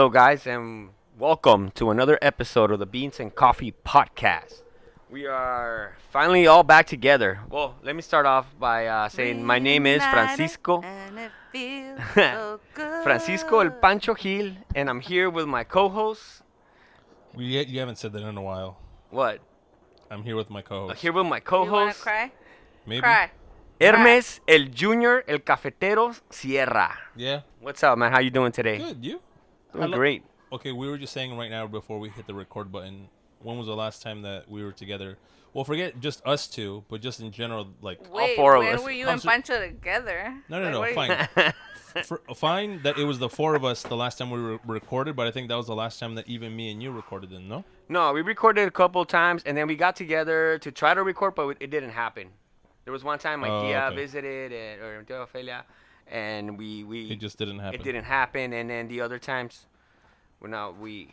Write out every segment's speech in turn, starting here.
Hello, guys, and welcome to another episode of the Beans and Coffee Podcast. We are finally all back together. Well, let me start off by uh, saying my name is Francisco. And it feels so good. Francisco El Pancho Gil, and I'm here with my co-host. We you haven't said that in a while. What? I'm here with my Uh, co-host. here with my You wanna co-host cry? Maybe. Cry. Hermes El Junior El Cafetero Sierra. Yeah. What's up, man? How you doing today? Good. You? Doing Hello. great. Okay, we were just saying right now before we hit the record button. When was the last time that we were together? Well, forget just us two, but just in general, like. Wait, four of when us. were you I'm and so- Pancho together? No, no, Like, no. what are you- Fine. For, fine that it was the four of us the last time we re- recorded, but I think that was the last time that even me and you recorded. Then no. No, we recorded a couple times, and then we got together to try to record, but it didn't happen. There was one time my Oh, tia okay. visited, and, or tia Ophelia, and we we It just didn't happen. it didn't happen. And then the other times, well, now we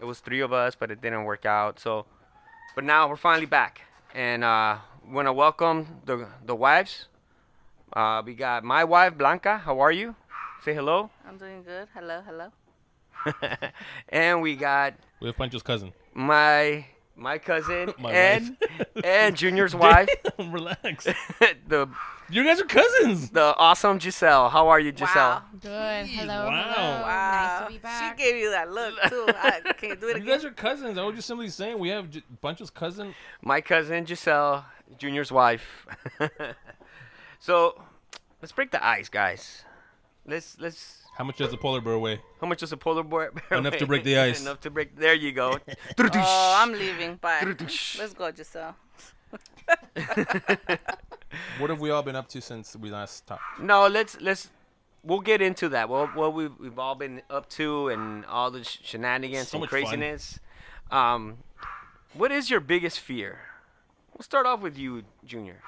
it was three of us, but it didn't work out. So, but now we're finally back, and uh, want to welcome the the wives. Uh, we got my wife Blanca. How are you? Say hello. I'm doing good. Hello, hello. and we got We have Pancho's cousin. my my cousin My and wife. and Junior's wife, Damn, Relax. the You guys are cousins. the awesome Giselle. How are you, Giselle? Wow. Good. Hello. wow. Hello. Wow. Nice to be back. She gave you that look too. I, can you do it You again? guys are cousins. I was just simply saying we have J- Pancho's cousin. My cousin Giselle, Junior's wife. so, let's break the ice, guys. Let's let's. How much does a polar bear weigh? How much does a polar bear? weigh? Enough to break the ice. Enough to break. There you go. Oh, I'm leaving. Bye. Doo-doo-sh. Let's go, Giselle. What have we all been up to since we last talked? no, let's let's. We'll get into that. Well, what we've, we've all been up to and all the sh- shenanigans So and much fun. craziness. Um, what is your biggest fear? We'll start off with you, Junior.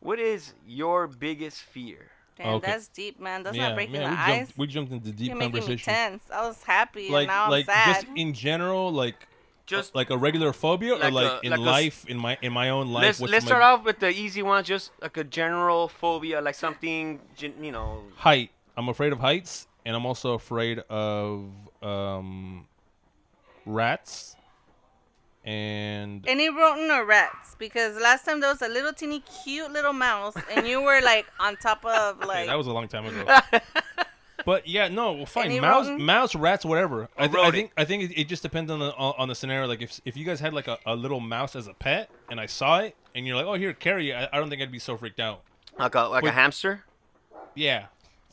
What is your biggest fear? Damn, Okay. that's deep, man. That's yeah, not breaking man, the we ice. jumped, we jumped into deep You're making me tense. I was happy, Like, and now I'm like sad. just in general, like Just like a regular phobia, Like or like a- in like a s- life, in my in my own life. let's let's my start off with the easy one, just like a general phobia, like something you know. height. I'm afraid of heights, and I'm also afraid of um, rats. And Any rodent or rats? Because last time there was a little teeny cute little mouse, and you were like on top of Okay, like. that was a long time ago. But yeah, no, well, fine. Any Mouse, rodent? mouse, rats, whatever. I, th- I think I think it, it just depends on the on on the scenario. Like if if you guys had like a, a little mouse as a pet, and I saw it, and you're like, oh here, carry it. I, I don't think I'd be so freaked out. Like a like a hamster. Yeah.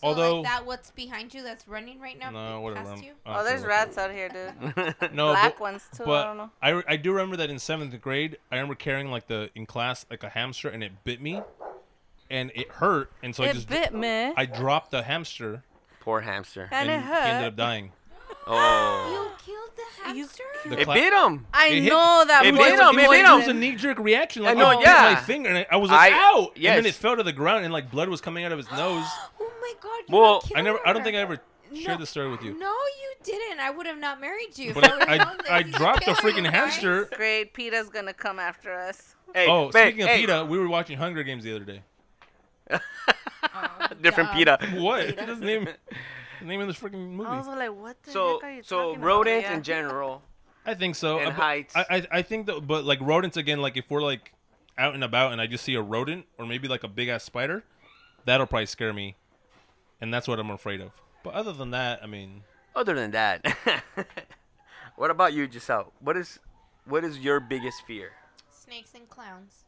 So Although like that, what's behind you that's running right now? no, whatever. Past I'm- you? Oh, there's rats out here, dude. No, Black but, ones too. but I don't know. I, I do remember that in seventh grade, I remember carrying like the in class like a hamster, and it bit me, and it hurt, and so I just bit me. I dropped the hamster, Poor hamster. and, and it he ended up dying. Oh, You killed the You- hamster? The it cla- bit him. I It hit- know that it boy bit was him, it, it was, bit it was a knee jerk reaction. Like, I know, oh, bit yeah. my finger, and I, I was like, I- "Ow!" And then it fell to the ground, and like blood was coming out of his nose. Oh my god. You Well, I never, I don't think I ever shared No. this story with you. No, you didn't. I would have not married you. if But I, would've I, known that I you dropped the killed freaking her, hamster. great. Peter's gonna come after us. Hey, Oh, babe, speaking of hey. PETA, we were watching Hunger Games the other day. Oh, different dumb. PETA. What? PETA. His name, the name of this freaking movie. I was like, what the So heck are you so talking about? rodents Yeah. in general. I think so. And Uh, heights. I, I I think that, but like rodents again, like if we're like out and about and I just see a rodent or maybe like a big ass spider, that'll probably scare me, and that's what I'm afraid of. But other than that, I mean, Other than that, what about you, Giselle? What is what is your biggest fear? Snakes and clowns.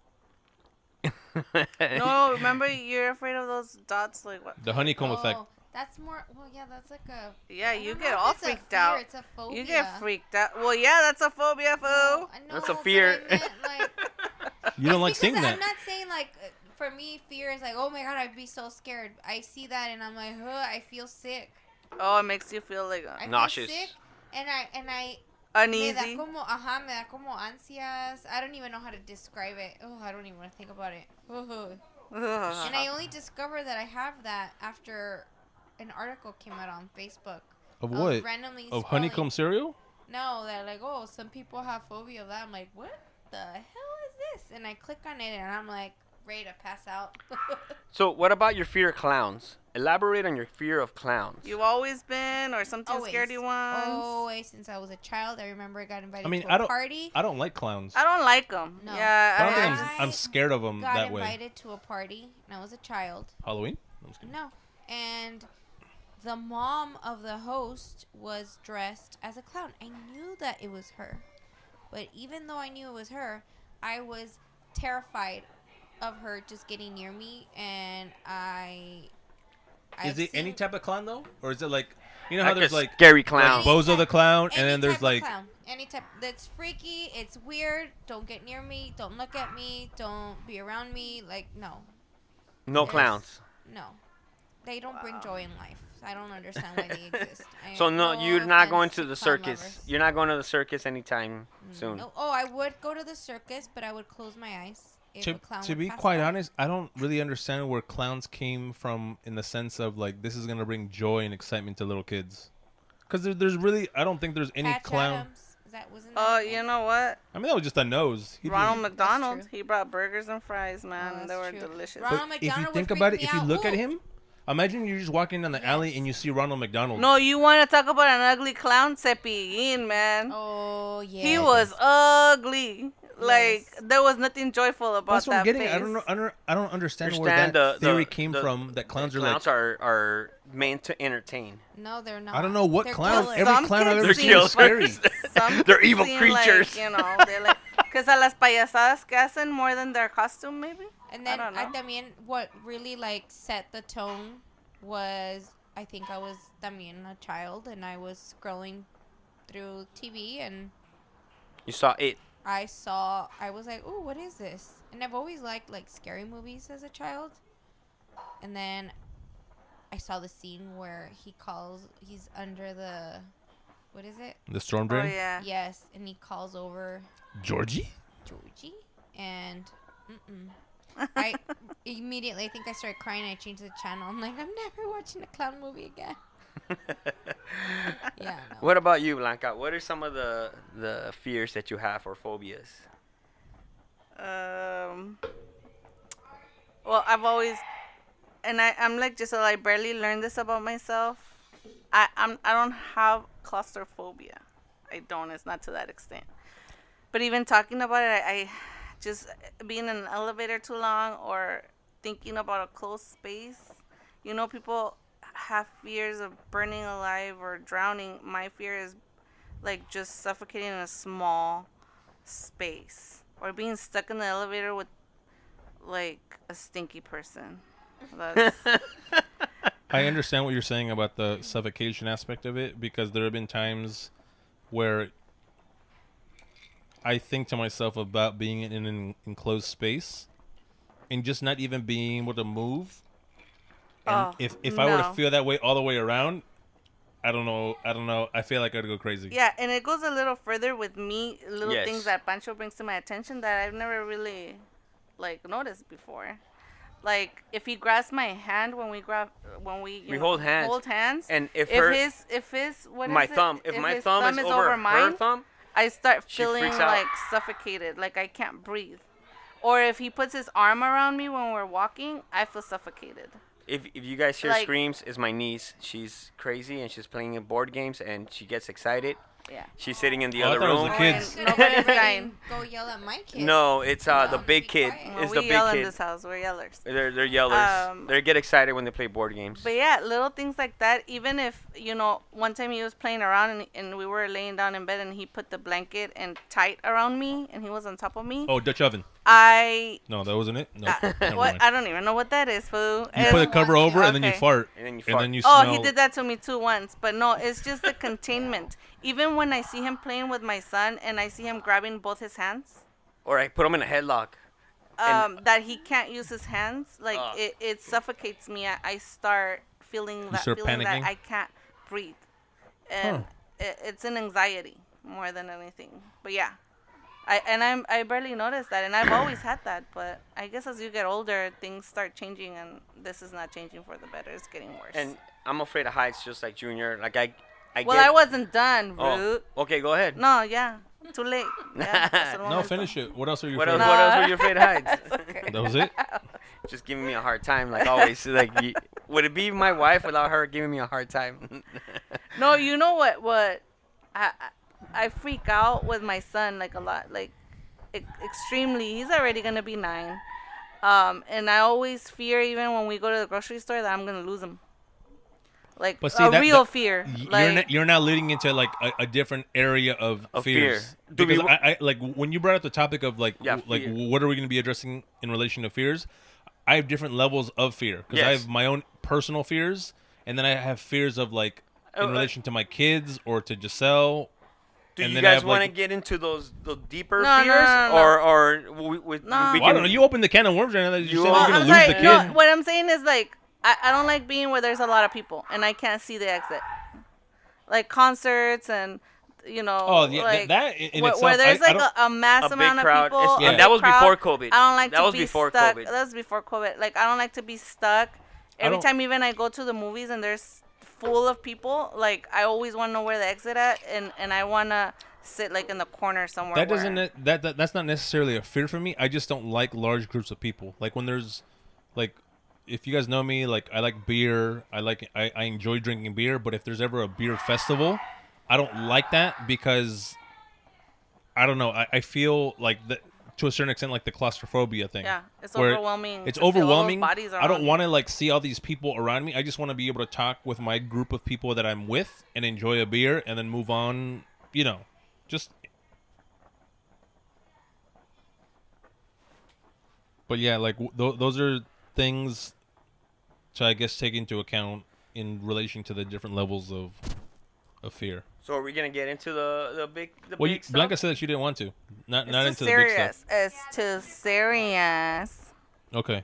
No, remember you're afraid of those dots, like what? the honeycomb effect. That's more. Well, yeah, that's like a. Yeah, you get all it's a freaked fear, out. It's a phobia. You get freaked out. Well, yeah, that's a phobia, fool. I know, That's a fear. meant, like, You don't like because seeing that. I'm not saying like for me fear is like oh my god I'd be so scared. I see that and I'm like huh I feel sick. Oh, it makes you feel like uh, I Nauseous. Feel sick, and I and I uneasy. me da uneasy. como ajá me da como ansias. I don't even know how to describe it. Oh I don't even want to think about it. Ugh. Ugh. And I only discovered that I have that after an article came out on Facebook. Of I was what? Randomly Of scrolling. honeycomb cereal? No, they're like, oh, some people have phobia of that. I'm like, what the hell is this? And I click on it and I'm like, ready to pass out. So, what about your fear of clowns? Elaborate on your fear of clowns. You've always been, or something Always. scared you once. Always since I was a child, I remember I got invited I mean, to a I don't. party. I don't like clowns. I don't like them. No. Yeah, I don't think I- I'm, I'm scared of them got that way. invited to a party, and I was a child. Halloween? I'm just. No, and the mom of the host was dressed as a clown. I knew that it was her, but even though I knew it was her, I was terrified of her just getting near me, and I. Is I've it any type of clown though, or is it like you know how like there's a like scary clown. Any Bozo the type- clown, and then there's type of like clown. any type that's freaky. It's weird. Don't get near me. Don't look at me. Don't be around me. Like no, no Yes. clowns. no, they don't bring joy in life. I don't understand why they exist. I So have no, you're not going to the circus. lovers. You're not going to the circus anytime Mm, soon. No. Oh, I would go to the circus, but I would close my eyes. To, to be quite by. honest, I don't really understand where clowns came from in the sense of like this is gonna bring joy and excitement to little kids. Because there, there's really, I don't think there's any Patch clown. Adams, that wasn't Oh, his you know what? I mean, that was just a nose. He Ronald didn't- McDonald. He brought burgers and fries, man. Oh, they were true. delicious. Ronald But if you think about it, if you out. look at him, imagine you're just walking down the alley and you see Ronald McDonald. No, you want to talk about an ugly clown? Cepillín, man. Oh yeah. He was ugly. Like Yes. there was nothing joyful about That's what that I'm getting. face. I don't know. I don't, I don't understand, where that the- theory the- came the- from. That clowns The are like. clowns are are meant to entertain. No, they're not. I don't know what They're clown. killers. Every Some clown I've ever They're seen is scary. Some They're evil creatures. Like, you know, they're like, because a las payasadas que hacen more than their costume, maybe. And then don't I, know. también what really like set the tone was I think I was también a child and I was scrolling through TV and You saw it. I saw I was like, "Oh, what is this?" And I've always liked like scary movies as a child. And then I saw the scene where he calls he's under the what is it? The storm drain. Oh drain. yeah. Yes, and he calls over Georgie. Georgie and mm-mm. I immediately I think I started crying. I changed the channel. I'm like, I'm never watching a clown movie again. Yeah. No. What about you, Blanca? What are some of the the fears that you have or phobias? Um. Well, I've always, and I, I'm like just I barely learned this about myself. I, I'm, I don't have claustrophobia. I don't. It's not to that extent. But even talking about it, I, I just uh, being in an elevator too long or thinking about a closed space. You know, people have fears of burning alive or drowning. My fear is like just suffocating in a small space or being stuck in the elevator with like a stinky person. I understand what you're saying about the suffocation aspect of it because there have been times where I think to myself about being in an enclosed space and just not even being able to move. And Oh, if if I were to feel that way all the way around, I don't know. I don't know. I feel like I'd go crazy. yeah, and it goes a little further with me, little Yes. things that Pancho brings to my attention that I've never really like noticed before. Like if he grabs my hand when we grab when we you We know, hold hands. hold hands, And if, if her his if his what my is it? thumb, if, my his thumb, is, over, her mine, thumb, I start She feeling like suffocated, like I can't breathe. Or if he puts his arm around me when we're walking, I feel suffocated. if if you guys hear Like- screams, is my niece. She's crazy and she's playing in board games and she gets excited. Yeah. She's sitting in the Oh, I other thought it was room. the Oh, kids. and nobody's dying. Go yell at my kid. No, it's uh the No, big be kid. quiet. Well, It's we the big yell in kid. this house. We're yellers. They're they're yellers. Um, they get excited when they play board games. But yeah, little things like that. Even if you know, one time he was playing around and, and we were laying down in bed and he put the blanket and tight around me and he was on top of me. Oh, Dutch oven. I No, that wasn't it. No. uh, never what mind. I don't even know what that is, fool. You put a And- cover over and then you Okay. fart. And then you And fart. then you Oh, smell. he did that to me too once, but no, it's just the containment. Even when I see him playing with my son and I see him grabbing both his hands, Or I put him in a headlock. And- um, that he can't use his hands, like Ugh. it, it suffocates me. I, I start feeling that start feeling panicking? that I can't breathe, and Huh. it, it's an anxiety more than anything. But yeah, I and I'm I barely noticed that, and I've always had that. But I guess as you get older, things start changing, and this is not changing for the better. It's getting worse. And I'm afraid of heights, just like Junior. Like I, I well, get. I wasn't done, Oh, okay, go ahead. No, yeah. Too late. Yeah, No, I'm finish it. What else are you What afraid else? of? What else were you afraid of heights? Okay. That was it. Just giving me a hard time, like always. Like, you, would it be my wife without her giving me a hard time? No, you know what? What I I I freak out with my son like a lot, like e- extremely. He's already gonna be nine, um, and I always fear even when we go to the grocery store that I'm gonna lose him. Like But see, a that- real that- fear. You're not, you're now leading into like a, a different area of, Of fears. fear. Do we Because I like when you brought up the topic of like Yeah, w- like fear. what are we going to be addressing in relation to fears? I have different levels of fear because I Yes. have my own personal fears, and then I have fears of like Oh, in uh, relation to my kids or to Giselle. Do And you guys want to like- get into those the deeper No, no, fears, no, no, or or we, we, No. we Well, I don't know. You open the can of worms right now. that You, You said are- you're Well, going to I'm lose sorry. the kid. No, what I'm saying is like I, I don't like being where there's a lot of people and I can't see the exit. Like concerts and you know, Oh, yeah, like that, that in, in where, itself, where there's I, I like don't- a, a mass a big amount of people. Yeah, big that was crowd, before COVID. I don't like That to was be before stuck. COVID. That was before COVID. Like I don't like to be stuck. Every time even I go to the movies and there's full of people, like I always want to know where the exit at, and and I want to sit like in the corner somewhere. that doesn't ne- that, that that's not necessarily a fear for me. I just don't like large groups of people. Like when there's like if you guys know me, like I like beer. I like I, I enjoy drinking beer, but if there's ever a beer festival, I don't like that because I don't know. I, I feel like that to a certain extent like the claustrophobia thing. Yeah, it's where overwhelming. It's to feel all those overwhelming. bodies I don't want to like see all these people around me. I just want to be able to talk with my group of people that I'm with and enjoy a beer and then move on. You know, just. But yeah, like th- those are things to I guess take into account in relation to the different levels of of fear. So are we gonna get into the the big the Well, you, stuff? Blanca said that she didn't want to, not It's not too into the big stuff. It's too serious. Okay,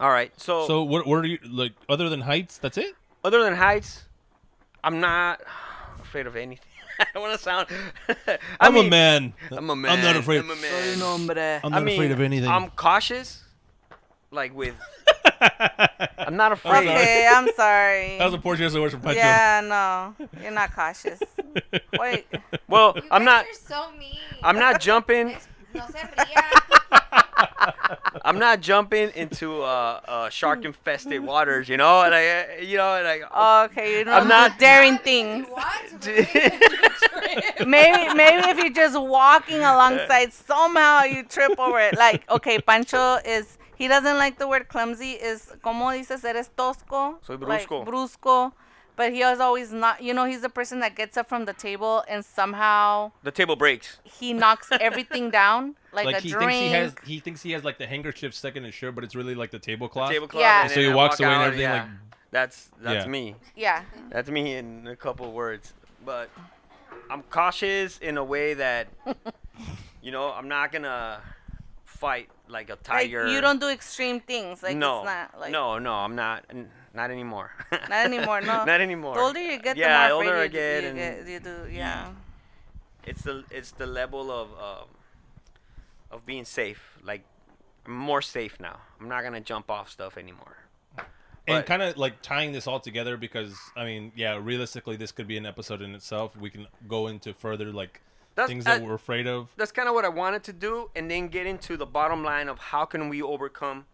All right. So, so what what are you like other than heights? That's it. other than heights, I'm not afraid of anything. I don't want to sound. I I'm mean, a man. I'm a man. I'm not afraid. I'm a man. I'm I not mean, afraid of anything. I'm cautious, like with. I'm not afraid. Okay, I'm sorry. that was a poor choice of words from Pancho. yeah, no, you're not cautious. Wait. Well, You I'm not. You're so mean. I'm not jumping. No se. I'm not jumping into uh, uh, shark infested waters. You know, and I, you know, and I. Okay, you know, I'm not- daring things. Maybe, maybe if you're just walking alongside, somehow you trip over it. Like, okay, Pancho is. He doesn't like the word clumsy. Is como dices, eres tosco. Soy Like, brusco. brusco. But he is always not. You know, he's the person that gets up from the table and somehow The table breaks. he knocks everything down, like, Like a he drink. thinks he has, he thinks he has like the handkerchief stuck in his shirt, but it's really like the tablecloth. Tablecloth. Yeah. and So he walks walk away and everything yeah. like- That's that's Yeah. me. yeah. That's me in a couple words. But I'm cautious in a way that, you know, I'm not gonna fight like a Like, tiger. you don't do extreme things. Like no, it's not like no, no, I'm not. n- Not anymore. Not anymore, no. not anymore. The older you get, yeah, the more older I afraid you, get, you, and get, you do. Yeah. it's the it's the level of um, of being safe. Like I'm more safe now. I'm not gonna jump off stuff anymore. and kind of like tying this all together because I mean, yeah, realistically, this could be an episode in itself. We can go into further like That's- things that I- we're afraid of. that's kind of what I wanted to do, and then get into the bottom line of how can we overcome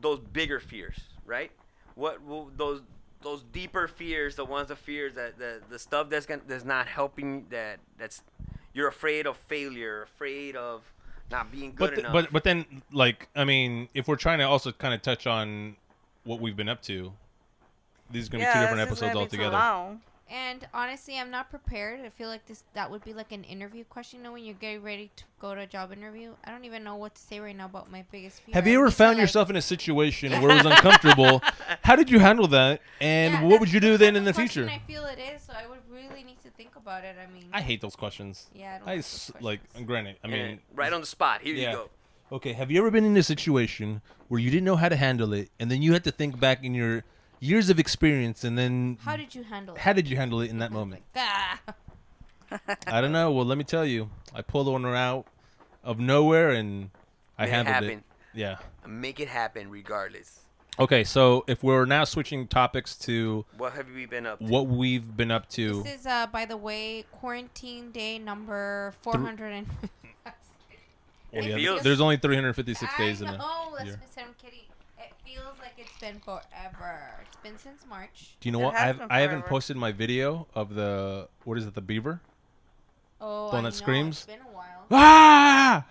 those bigger fears, right? What will those those deeper fears, the ones the fears that the the stuff that's gonna, that's not helping that that's you're afraid of failure, afraid of not being good But th- enough. but but then like I mean, if we're trying to also kind of touch on what we've been up to, these are gonna yeah, be two different episodes gonna too altogether. Long. And honestly, I'm not prepared. I feel like this that would be like an interview question. You know, when you're getting ready to go to a job interview, I don't even know what to say right now about my biggest fear. Have you ever be so, found like- yourself in a situation where it was uncomfortable? How did you handle that? And Yeah, what would you do then in the of question future? I feel it is, so I would really need to think about it. I mean, I hate those questions. yeah, I, don't I like s- those like granted. I And mean, eh, right on the spot. Here yeah. you go. Okay, have you ever been in a situation where you didn't know how to handle it, and then you had to think back in your years of experience, and then How did you handle it? how did you handle it in that moment? Ah. I don't know. Well, let me tell you, I pulled one out of nowhere, and I Made it handled it. happen. Yeah. Make it happen regardless. Okay, so if we're now switching topics to What have we been up to? what we've been up to, This is, uh, by the way, quarantine day number 400 and. well, yeah, there's only 356 I days in know, a that's year. what I'm kidding. It feels like it's been forever. It's been since March. Do you know It what? has I've, been I haven't forever. posted my video of the what is it? The beaver. Oh, The one I that know, screams? It's been a while. Ah!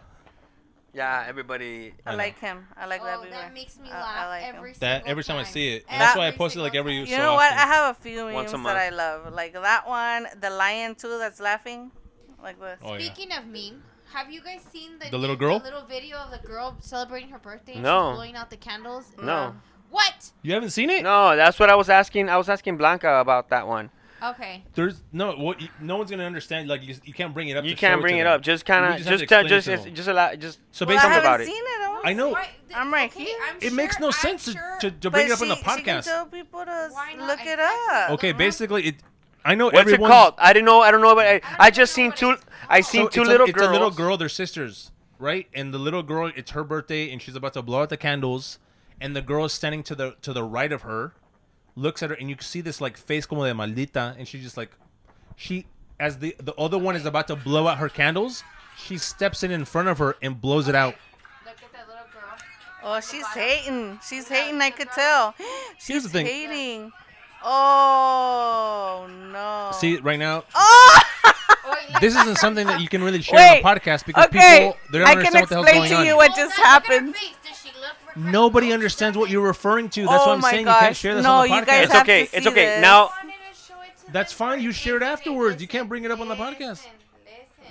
Yeah, everybody. I I know. like him. I like that oh, beaver. that makes me I- I laugh like him. every That single every time I see it, and that's why I Every posted like single every. time. You so know what? often. I have a few Once a memes that I month. love. Like that one, the lion too that's laughing. Like this. Oh, yeah. Speaking of meme, have you guys seen the, The little girl? the little video of the girl celebrating her birthday? And No. She's blowing out the candles. No. What? You haven't seen it? No, that's what I was asking. I was asking Blanca about that one. Okay. There's no what. You, no one's gonna understand. Like you, you can't bring it up. You to can't it bring to it up. Just kind of, just have just, to tell, explain it just, to it's- them. just allow, just. So well, I basically, haven't about it. seen it. I I know. Why- th- I'm right okay, here. I'm it sure- makes no I'm sense to, sure- to, to But bring it up on the she- She can podcast. tell people to Why not? look it up. Okay, basically, it. I know What's everyone. it called? I didn't know. I don't know. But I, I just seen two. I seen So two it's little a, girls. It's a little girl. They're sisters, right? And the little girl, it's her birthday, and she's about to blow out the candles, and the girl is standing to the to the right of her, looks at her, and you can see this like face como de maldita, and she's just like, she as the the other one is about to blow out her candles, she steps in in front of her and blows it out. Look at that little girl. Oh, she's hating. She's hating. I could tell. Here's She's the thing. hating. Oh no. See right now, Oh. This isn't something that you can really share Wait. on the podcast because Okay. people they don't I can understand what the hell's explain going to on. you what just look at her happened. face. Does she look regret- Nobody understands what you're referring to. That's Oh what I'm my saying. You can't share this No, on the podcast. you guys It's have okay. to It's see okay. this. Now- I wanted to show it to That's fine. You birthday. share it afterwards. You can't bring it up on the podcast.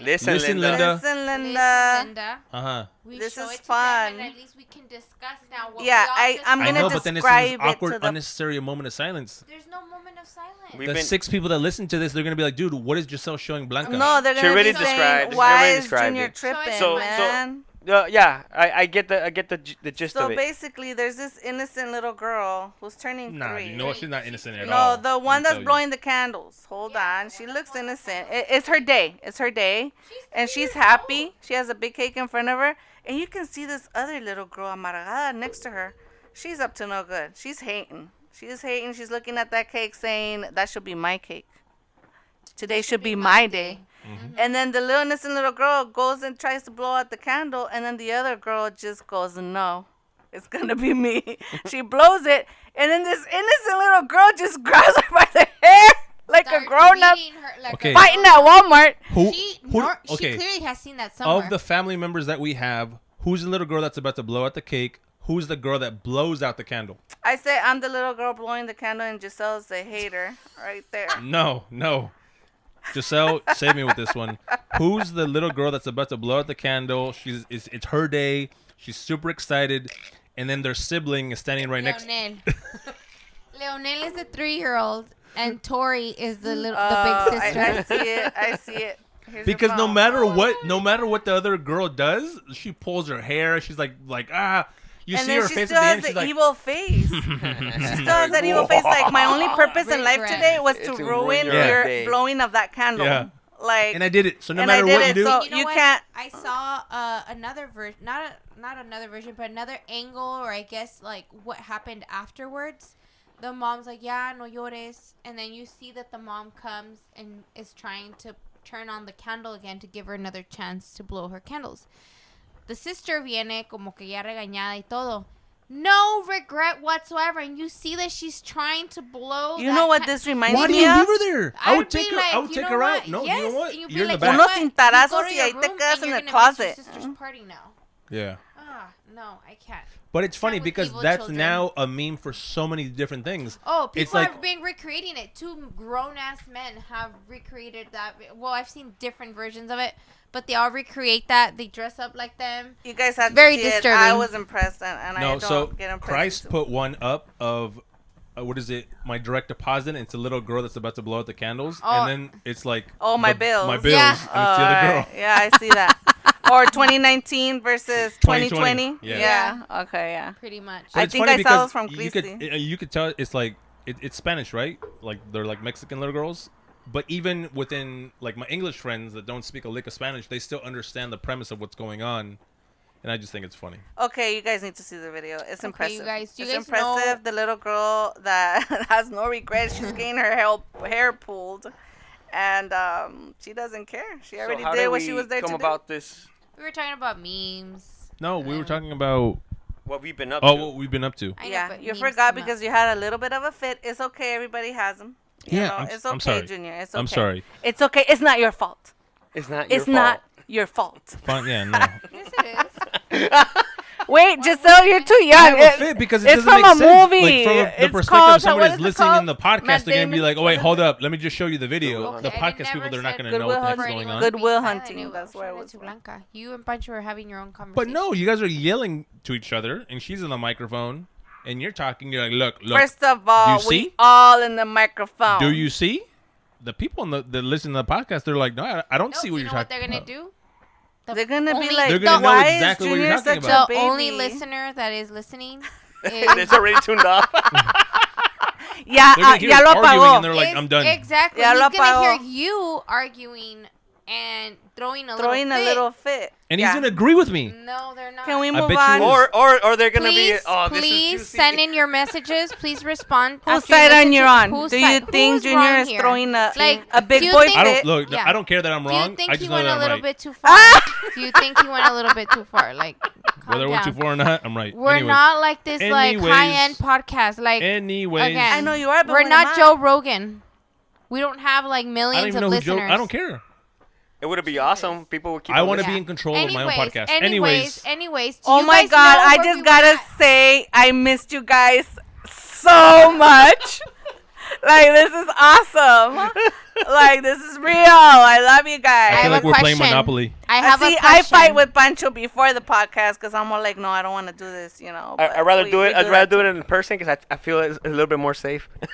Listen, listen. Listen, Listen, Linda. Linda. Listen, Listen, Linda. Linda. Uh huh. This show is it to them, fun. and at least we can discuss now what Yeah, we all I I'm gonna know, but then it's describe this it to awkward, the- unnecessary moment of silence. There's no moment of silence. We've the been- six people that listen to this, they're gonna be like, "Dude, what is Giselle showing Blanca?" No, they're She gonna already be described- saying, she "Why already is Junior it. tripping, So- so- man?" Uh, yeah, I, I get the I get the the gist So of it. So basically, there's this innocent little girl who's turning Nah, three. you know what? She's not innocent at no, all. No, the one that's tell you. blowing the candles. Hold Yeah, on, she looks that's blowing the innocent. It, it's her day. It's her day, She's and she's happy. old. She has a big cake in front of her, and you can see this other little girl, amargada, next to her. She's up to no good. She's hating. She's hating. She's looking at that cake, saying that should be my cake. Today should be my day. Mm-hmm. And then the little innocent little girl goes and tries to blow out the candle, and then the other girl just goes, "No, it's gonna be me." she blows it, and then this innocent little girl just grabs her by the hair like a grown up like Okay. fighting at. Walmart. Who? She, who nor, okay. she clearly has seen that somewhere. of the family members that we have, who's the little girl that's about to blow out the cake? Who's the girl that blows out the candle? I say I'm the little girl blowing the candle, and Giselle's the hater right there. No, no. Giselle, save me with this one. Who's the little girl that's about to blow out the candle? She's it's, it's her day. She's super excited, and then their sibling is standing right next. Leonel. Leonel is the three-year-old, and Tori is the little, Oh, the big sister. I, I sister. see it. I see it. Here's Because no matter what, no matter what the other girl does, she pulls her hair. She's like, like ah. You and see then her she face still at the has end. the She's like, evil face. she still has that evil face. Like my only purpose in life today was to to ruin ruin your your day. blowing of that candle. Yeah. Like and I did it. So no matter did what you do, so- you know you what? can't- I saw uh, another version, not a, not another version, but another angle, or I guess like what happened afterwards. The mom's like, "Yeah, no llores," and then you see that the mom comes and is trying to turn on the candle again to give her another chance to blow her candles. The sister viene como que ya regañada y todo. No regret whatsoever, and you see that she's trying to blow. you that know what this reminds why do me you of? leave her there? I would I'd take her. like, I would take know her what? out. No, yes. you know what? and you'd be You're in the like, back. you know Unos cintarazos go to y your ahí te room quedas and in you're the gonna your closet. sister's party now. Yeah. Ah, no, I can't. But it's funny because that's children. now a meme for so many different things. Oh, people It's like- have been recreating it. Two grown ass men have recreated that. Well, I've seen different versions of it, but they all recreate that. They dress up like them. You guys have Very to see It. I disturbing. was impressed, and, and I don't so get impressed. Christ put one up of uh, what is it? My direct deposit. And it's a little girl that's about to blow out the candles, Oh. and then it's like Oh, my the- bills. my bills, Yeah. and it's the Oh, other girl. alright. Yeah, I see that. or 2019 versus 2020. 2020, yeah. Yeah. Okay. Yeah. Pretty much. But I think I saw because those from you could uh, you could tell it's like it, it's Spanish, right? Like they're like Mexican little girls. But even within like my English friends that don't speak a lick of Spanish, they still understand the premise of what's going on. and I just think it's funny. Okay, you guys need to see the video. It's Okay, impressive. you guys- do you it's guys know- impressive. The little girl that has no regrets. She's getting her hair, hair pulled, and um, she doesn't care. She already so how did what she was there come to about this? We were talking about memes. No, we were Um, talking about What we've been up to. oh to? what we've been up to. I do. know, Yeah, you forgot come up. because you had a little bit of a fit. It's okay. Everybody has them. You Yeah, know, I'm- it's I'm okay, sorry. Junior. It's okay. I'm sorry. It's okay. It's not your fault. It's not your fault. It's not your fault. Fine, yeah, no. Yes, it is. Wait, Why Giselle, you're too young. I have a It- fit because it it's doesn't from make a sense. movie. Like from a, the It's perspective called- of somebody what that's is it listening in called? the podcast, Matt they're gonna be Damon. like, "Oh wait, hold up, let me just show you the video." Okay, the I podcast never people, they're not said gonna know Goodwill what the heck's Hunting. going on. Good- Goodwill Be silent, hunting, it was that's where I shown was to from. Blanca. You and Pancho were having your own conversation. But no, you guys are yelling to each other, and she's in the microphone, and you're talking. You're like, "Look, look, First of all, you we see? all in the microphone. do you see?" The people in the that listen to the podcast, they're like, "No, I, I don't No, see what you you're know what talking they're gonna about." do? The They're gonna only- be like, They're gonna know why exactly is what you're Junior talking such about. a The only listener that is listening it's already tuned off. yeah, They're gonna ah, hear ya lo arguing, apagó. and they're like, "I'm done." Exactly. Ya He's lo gonna hear you arguing and throwing a Throwing little a fit. little fit. And Yeah. he's gonna agree with me. No, they're not. Can we move on? or or or they're gonna please, be. Oh, this please send in your messages. Please respond. Whose after you side listen on you're on? whose Do you side- think who's Junior wrong is here? throwing a Like, a big boy think- I don't look. Yeah. I don't care that I'm Do you wrong. think I just know went that a I'm little right. bit too far? Do you think he went a little bit too far? Like, calm Whether I went too far or not, I'm right. We're Anyways. not like this like high end podcast. Like Anyways, Again. I know you are, but we're not? Joe Rogan. We don't have like I don't millions even of know who Joe. listeners. I don't care. It would be awesome. People would keep. I want to be in control anyways, of my own podcast. Anyways, Anyways, anyways. do Oh you my guys god, know I just we gotta at? say I missed you guys so much. like this is awesome. like this is real. I love you guys. I guys. feel have like a we're playing. Monopoly. I uh, have See, a I fight with Pancho before the podcast because I'm all like, no, I don't want to do this, you know. I, I'd rather we- do it. I'd rather do it in person because I, I feel it's a little bit more safe.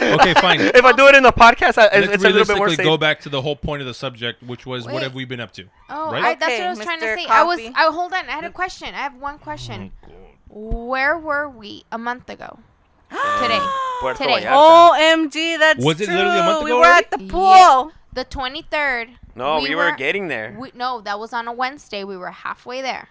Okay, fine. if I do it in the podcast, I, it's, Let's it's a little bit more safe. go back to the whole point of the subject, which was what have we been up to? Oh, right? I, that's Okay, what I was trying to Mr. say. I was. I hold on. I had a question. I have one question. Oh, Where were we a month ago? Today, Puerto today. Vallarta. OMG, that's Was it true. literally a month ago? we ago were at the pool. Yeah. the twenty third. No, we, were, getting there. We, no, that was on a Wednesday. We were halfway there.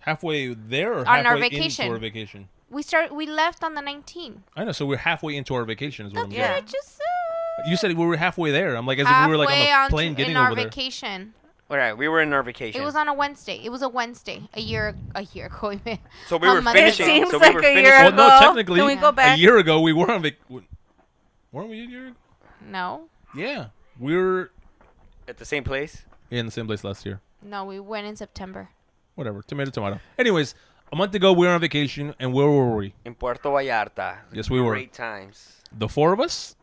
Halfway there or On halfway our vacation. into our vacation? We start. We left on the nineteenth. I know. So we're halfway into our vacation. Is what I'm That's Yeah. getting. I just said. You said we were halfway there. I'm like, as if we were like on onto- the plane getting in our over there. vacation. All right, we were in our vacation. It was on a Wednesday. It was a Wednesday. A year. A year ago. so we a were month It finishing. seems so we like were a finishing. year Well, ago. no, technically, Can we go back? a back? year ago we were on vac. Weren't we a year ago? No, Yeah, we were at the same place. in the same place last year. no, we went in September. Whatever. Tomato, tomato. Anyways, a month ago we were on vacation, and where were we? in Puerto Vallarta. Yes, we were. Great times. The four of us.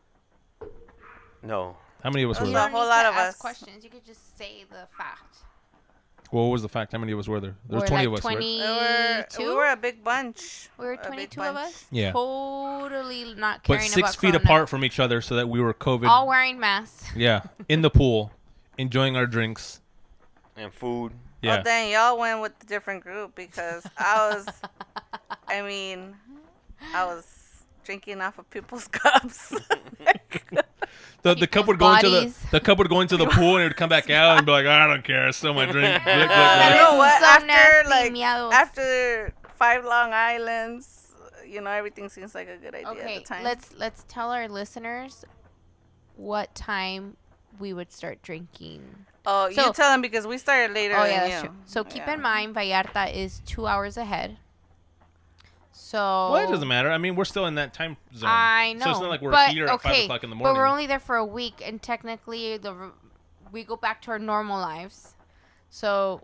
No. How many of us There's were a there? don't whole lot of us. questions. You could just say the fact. Well, what was the fact? How many of us were there? There was twenty like of us. right? We were, 22? we were a big bunch. We were 22 of us. Yeah. Totally not But caring six about feet Corona. apart from each other, so that we were COVID. All wearing masks. yeah, in the pool, enjoying our drinks. And food. Yeah. Oh, dang, y'all went with a different group because I was, I mean, I was drinking off of people's cups. The, the cup would go into the the cup would go into the pool and it would come back out and be like, I don't care, I still my drink. Blick, blick, you know what? So after like miados. after five Long Islands, you know, everything seems like a good idea at the time. let's let's tell our listeners what time we would start drinking. Oh, So- you tell them because we started later. Oh than yeah, you. that's true. So keep Yeah. in mind, Vallarta is two hours ahead. So Well, it doesn't matter. I mean, we're still in that time zone. I know. So it's not like we're but, here at okay, five o'clock in the morning. But we're only there for a week, and technically, the we go back to our normal lives. So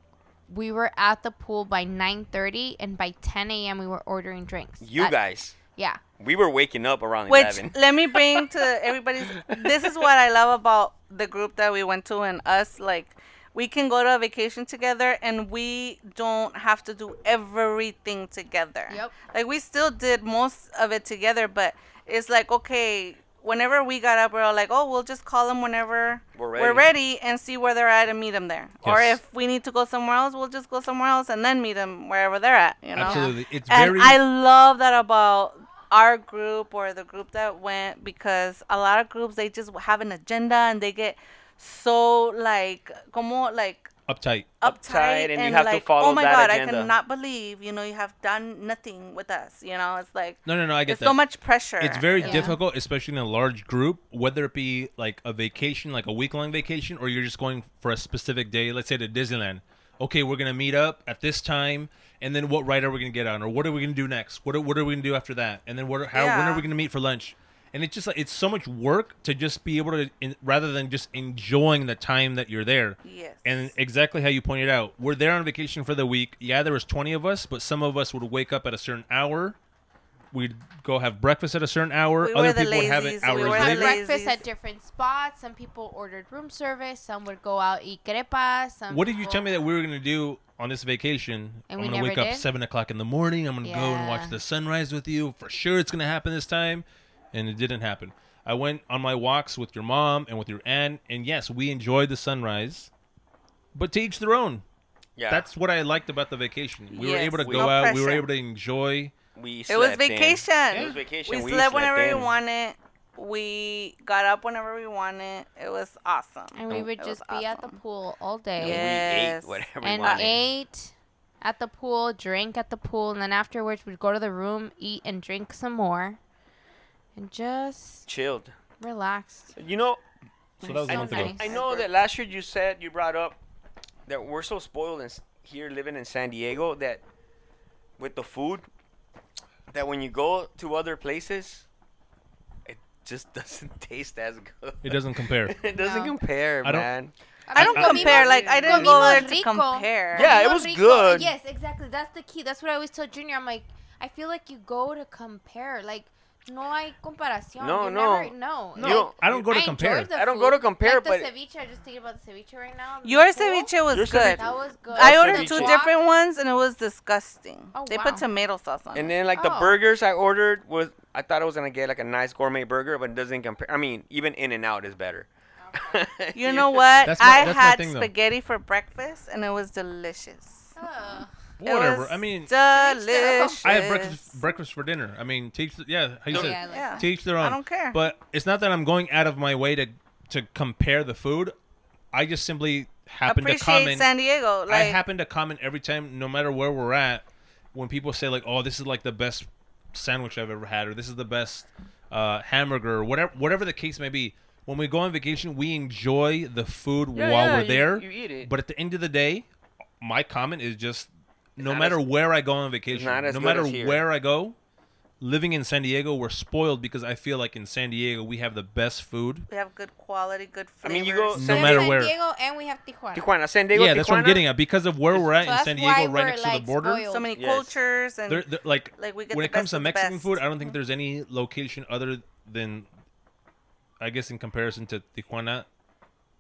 we were at the pool by 9:30, and by 10 a.m. we were ordering drinks. You That- guys. Yeah. We were waking up around Which 11. let me bring to everybody's. This is what I love about the group that we went to and us. Like, we can go to a vacation together and we don't have to do everything together. Yep. Like we still did most of it together, but it's like okay. Whenever we got up, we are all like, "Oh, we'll just call them whenever We're we're ready." ready and see where they're at and meet them there. Or if we need to go somewhere else, we'll just go somewhere else and then meet them wherever they're at. You know. Absolutely. It's And very. I love that about our group or the group that went because a lot of groups they just have an agenda and they get so like como like uptight. uptight, and you have to like, follow oh my that god, agenda." I cannot believe you know you have done nothing with us. You know, it's like No, no, no. I get it's that. so much pressure. it's very Yeah. difficult, especially in a large group, whether it be like a vacation, like a week long vacation, or you're just going for a specific day. Let's say to Disneyland. Okay, we're gonna meet up at this time, and then what ride are we gonna get on, or what are we gonna do next? What are, what are we gonna do after that? And then what? Are, how? When are we gonna meet for lunch? And it's just like it's so much work to just be able to, in, rather than just enjoying the time that you're there. Yes. And exactly how you pointed out, we're there on vacation for the week. Yeah, there was 20 of us, but some of us would wake up at a certain hour. We'd go have breakfast at a certain hour. We Other were the people would have it lazies. We hours were We the later. lazy- breakfast at different spots. Some people ordered room service. Some would go out eat crepas. Some What did you people- tell me that we were gonna do on this vacation? And I'm gonna never wake up did? seven o'clock in the morning. I'm gonna go and watch Yeah. the sunrise with you. For sure, it's gonna happen this time, and it didn't happen. I went on my walks with your mom and with your aunt, and yes, we enjoyed the sunrise. But to each their own. Yeah, That's what I liked about the vacation. We were Yes, able to we- go no out. We were pressure. able to enjoy. We. It was slept in. vacation. It was vacation. We, We, slept whenever in. we wanted. We got up whenever we wanted. It was awesome. And we would It just be at the pool all day. And Yes. We ate whatever we and wanted. ate at the pool, drank at the pool, and then afterwards we'd go to the room, eat and drink some more, and just Chilled. relaxed. You know, So that was a So nice. I know that last year you said you brought up that we're so spoiled in, here living in San Diego that with the food that when you go to other places, it just doesn't taste as good. It doesn't compare. it doesn't No. compare, I don't- man. I don't I- compare. Like I didn't go Comimos there to rico. compare. Yeah, it Comimos was rico. good. Yes, exactly. That's the key. That's what I always tell Junior. I'm like, I feel like you go to compare. Like, no hay comparación. No, you no. Never, no. No, You don't- I don't go to I compare. the I don't go to compare, like but- the ceviche. I just thinking about the ceviche right now. Your pool. ceviche was Your good. ceviche- That was good. I Your ordered two different ones and it was disgusting. Oh, they wow. put tomato sauce on And it. then like the Oh. burgers I ordered was I thought I was gonna get like a nice gourmet burger, but it doesn't compare. I mean, even In and Out is better. You know what? My- I had thing, though. spaghetti for breakfast and it was delicious. Ugh. Whatever. I mean, delicious. I had breakfast breakfast for dinner. I mean, teach. Yeah, how you said. Yeah, like Yeah. To each their own. I don't care. But it's not that I'm going out of my way to to compare the food. I just simply happen to Appreciate comment. San Diego. Like, I happen to comment every time, no matter where we're at, when people say like, "Oh, this is like the best sandwich I've ever had," or "This is the best uh, hamburger," or whatever, whatever the case may be. When we go on vacation, we enjoy the food Yeah, while yeah, we're you- there. you eat it. But at the end of the day, my comment is just, no not matter as- where I go on vacation, not no matter where I go, living in San Diego, we're spoiled because I feel like in San Diego we have the best food. we have good quality, good food. I mean, you go- No We matter San where. Diego and we have Tijuana. Tijuana, San Diego. yeah, that's what I'm getting at. Because of where we're at So in San Diego, right we're, next to the border. spoiled. so many Yes. cultures and They're, they're, like like we get when it comes to Mexican food, I don't think mm-hmm. there's any location other than, I guess, in comparison to Tijuana,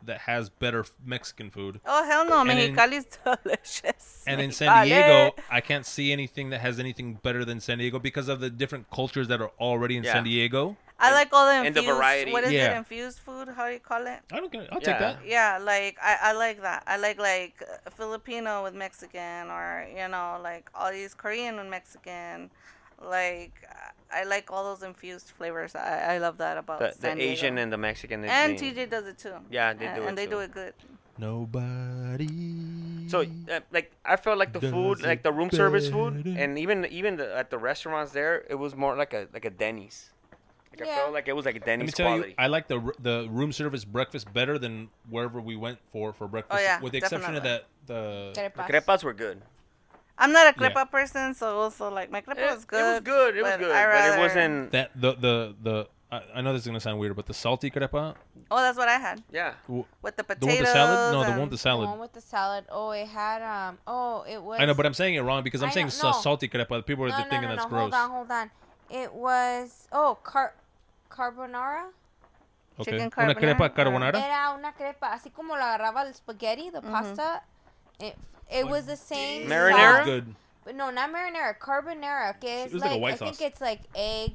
that has better Mexican food. Oh hell no, And in- Mexicali's delicious. And in San Diego, I can't see anything that has anything better than San Diego because of the different cultures that are already in Yeah. San Diego. I like all the and the infused. variety. What is Yeah. it? Infused food? How do you call it? I don't care. I'll Yeah. take that. Yeah, like I, I like that. I like like uh, Filipino with Mexican, or you know, like all these Korean with Mexican. Like I like all those infused flavors. I, I love that about the, the Diego. Asian and the Mexican. and they- TJ does it too. Yeah, they and, do it and they too. do it good. Nobody. So, uh, like, I felt like the food, like the room service food, and even even the, at the restaurants there, it was more like a like a Denny's. Like I Yeah. felt like it was like a Denny's Let me Denny's tell quality. you, I like the the room service breakfast better than wherever we went for for breakfast. Oh, yeah, with the exception of that definitely. the the Crepas. crepas were good. I'm not a Yeah. person, so also like my crepa It, was good. it was good. It was good, I but it wasn't. that the the the. I, I know this is gonna sound weird, but the salty crepa, Oh, that's what I had Yeah. with the the one potatoes. with the salad, no, the one with the salad. The salad. one with the salad. Oh, it had um. Oh, it was. I know, but I'm saying it wrong because I'm I saying know- sa- no. salty crepa. People are no, no, thinking no, that's no. gross. Hold on, hold on. It was oh car, carbonara. Okay, Chicken una crepa carbonara, carbonara. Era una crepa, así como lo agarraba el spaghetti, the pasta. It it was the same. Marinara? sauce. Good. But no, not marinara, carbonara, que It was like a like, white I think it's like egg,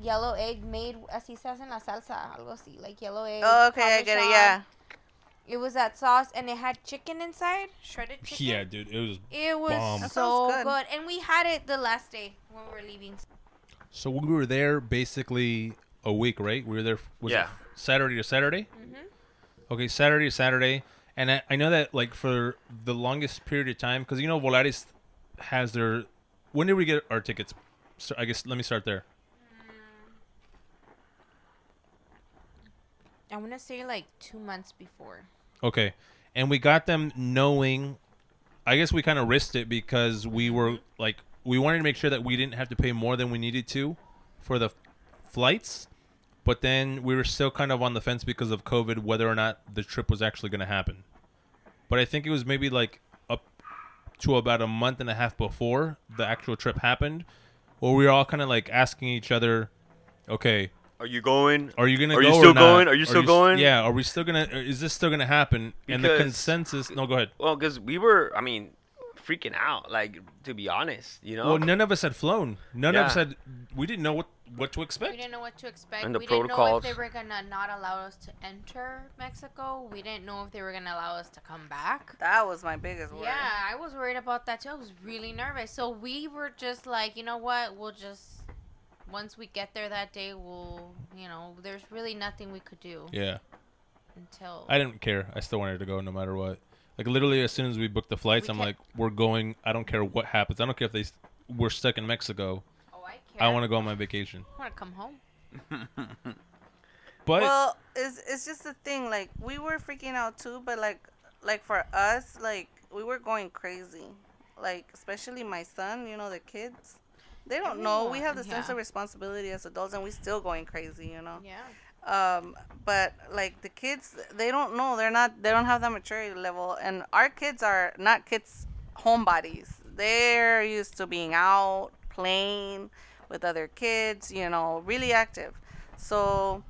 yellow egg made así se hace en la salsa, algo así, like yellow egg. Oh, okay, I get it. Yeah. It was that sauce and it had chicken inside, shredded chicken. Yeah, dude, it was. It was Bomb. So good. good. and we had it the last day when we were leaving. So we were there basically a week, right? We were there. Was Yeah. it Saturday to Saturday. Mhm. Okay, Saturday to Saturday, And I, I know that like for the longest period of time, because you know Volaris has their. When did we get our tickets? So I guess let me start there. I want to say like two months before. Okay, and we got them knowing. I guess we kind of risked it because we were mm-hmm. like we wanted to make sure that we didn't have to pay more than we needed to for the flights, but then we were still kind of on the fence because of COVID whether or not the trip was actually going to happen. But I think it was maybe like up to about a month and a half before the actual trip happened, where we were all kind of like asking each other, "Okay, Are you going? are you gonna go Are go you still going? Are you still s- going? Yeah. Are we still gonna? Is this still gonna happen? and the consensus. No, go ahead. Well, because we were, I mean, freaking out. Like to be honest, you know. Well, none of us had flown. None of us had. We didn't know what what to expect. We didn't know what to expect. And the we didn't know if they were gonna not allow us to enter Mexico. We didn't know if they were gonna allow us to come back. That was my biggest worry. Yeah, I was worried about that too. I was really nervous. So we were just like, you know what? We'll just once we get there that day, we'll, you know, there's really nothing we could do Yeah, until. I didn't care. I still wanted to go no matter what. Like literally, as soon as we booked the flights, We I'm kept- like, we're going. I don't care what happens. I don't care if they s- we're stuck in Mexico. oh, I care. I want to go on my vacation. I want to come home. But well, it's it's just the thing. Like we were freaking out too, but like like for us, like we were going crazy. Like especially my son, you know, the kids. They don't know. We have the Everyone, sense yeah. of responsibility as adults, and we're still going crazy, you know. Yeah. Um, but like the kids, they don't know. They're not. They don't have that maturity level, and our kids are not kids homebodies. They're used to being out playing with other kids. You know, really active. So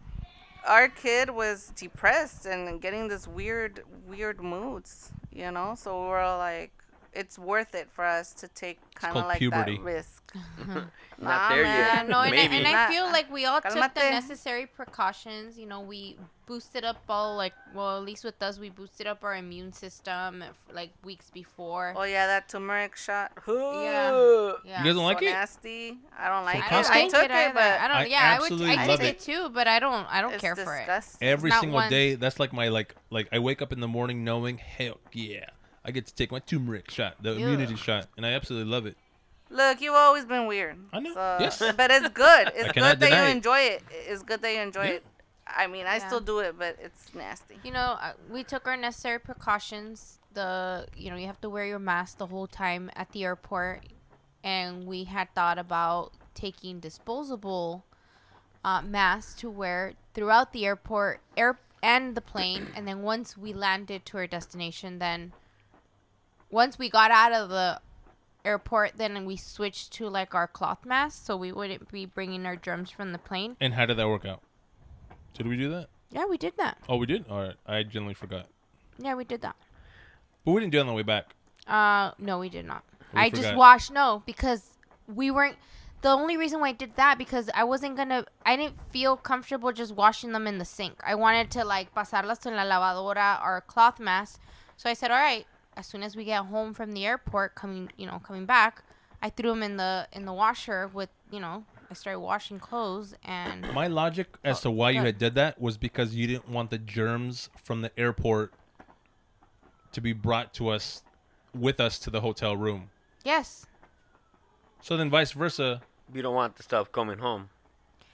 our kid was depressed and getting this weird, weird moods. You know, so we were like, it's worth it for us to take kind of like puberty. that risk. Not Nah, there man. Yet. no, and, I, Maybe. and I feel like we all took the necessary precautions. You know, we boosted up all like, well, at least with us, we boosted up our immune system like weeks before. Oh yeah, that turmeric shot. Yeah. Yeah. you guys don't like so it? nasty. I don't like From it. I don't Costco? I took it, it, but I don't. I yeah, I would. I take it. it too, but I don't. I don't it's care for it. every single one. day, that's like my like like I wake up in the morning knowing, hell yeah, I get to take my turmeric shot, the immunity shot, and I absolutely love it. Look, you've always been weird. I know. So, Yes. But it's good. It's cannot good that you it. enjoy it. It's good that you enjoy Yeah. it. I mean, I Yeah. still do it, but it's nasty. You know, uh, we took our necessary precautions. The you know you have to wear your mask the whole time at the airport, and we had thought about taking disposable uh, masks to wear throughout the airport, air and the plane, and then once we landed to our destination, then once we got out of the airport, then we switched to like our cloth masks, so we wouldn't be bringing our germs from the plane. And how did that work out? Did we do that? Yeah, we did that. Oh, we did. All right, I generally forgot, Yeah, we did that. but we didn't do it on the way back. Uh, no, we did not. We I just washed. No, because we weren't. The only reason why I did that because I wasn't gonna. I didn't feel comfortable just washing them in the sink. I wanted to like pasarlas en la lavadora or cloth mask. So I said, all right. As soon as we get home from the airport, coming you know coming back, I threw them in the in the washer with you know. I started washing clothes and My logic as Oh, to why you had did that was because you didn't want the germs from the airport to be brought to us with us to the hotel room. yes, So then vice versa. You don't want the stuff coming home.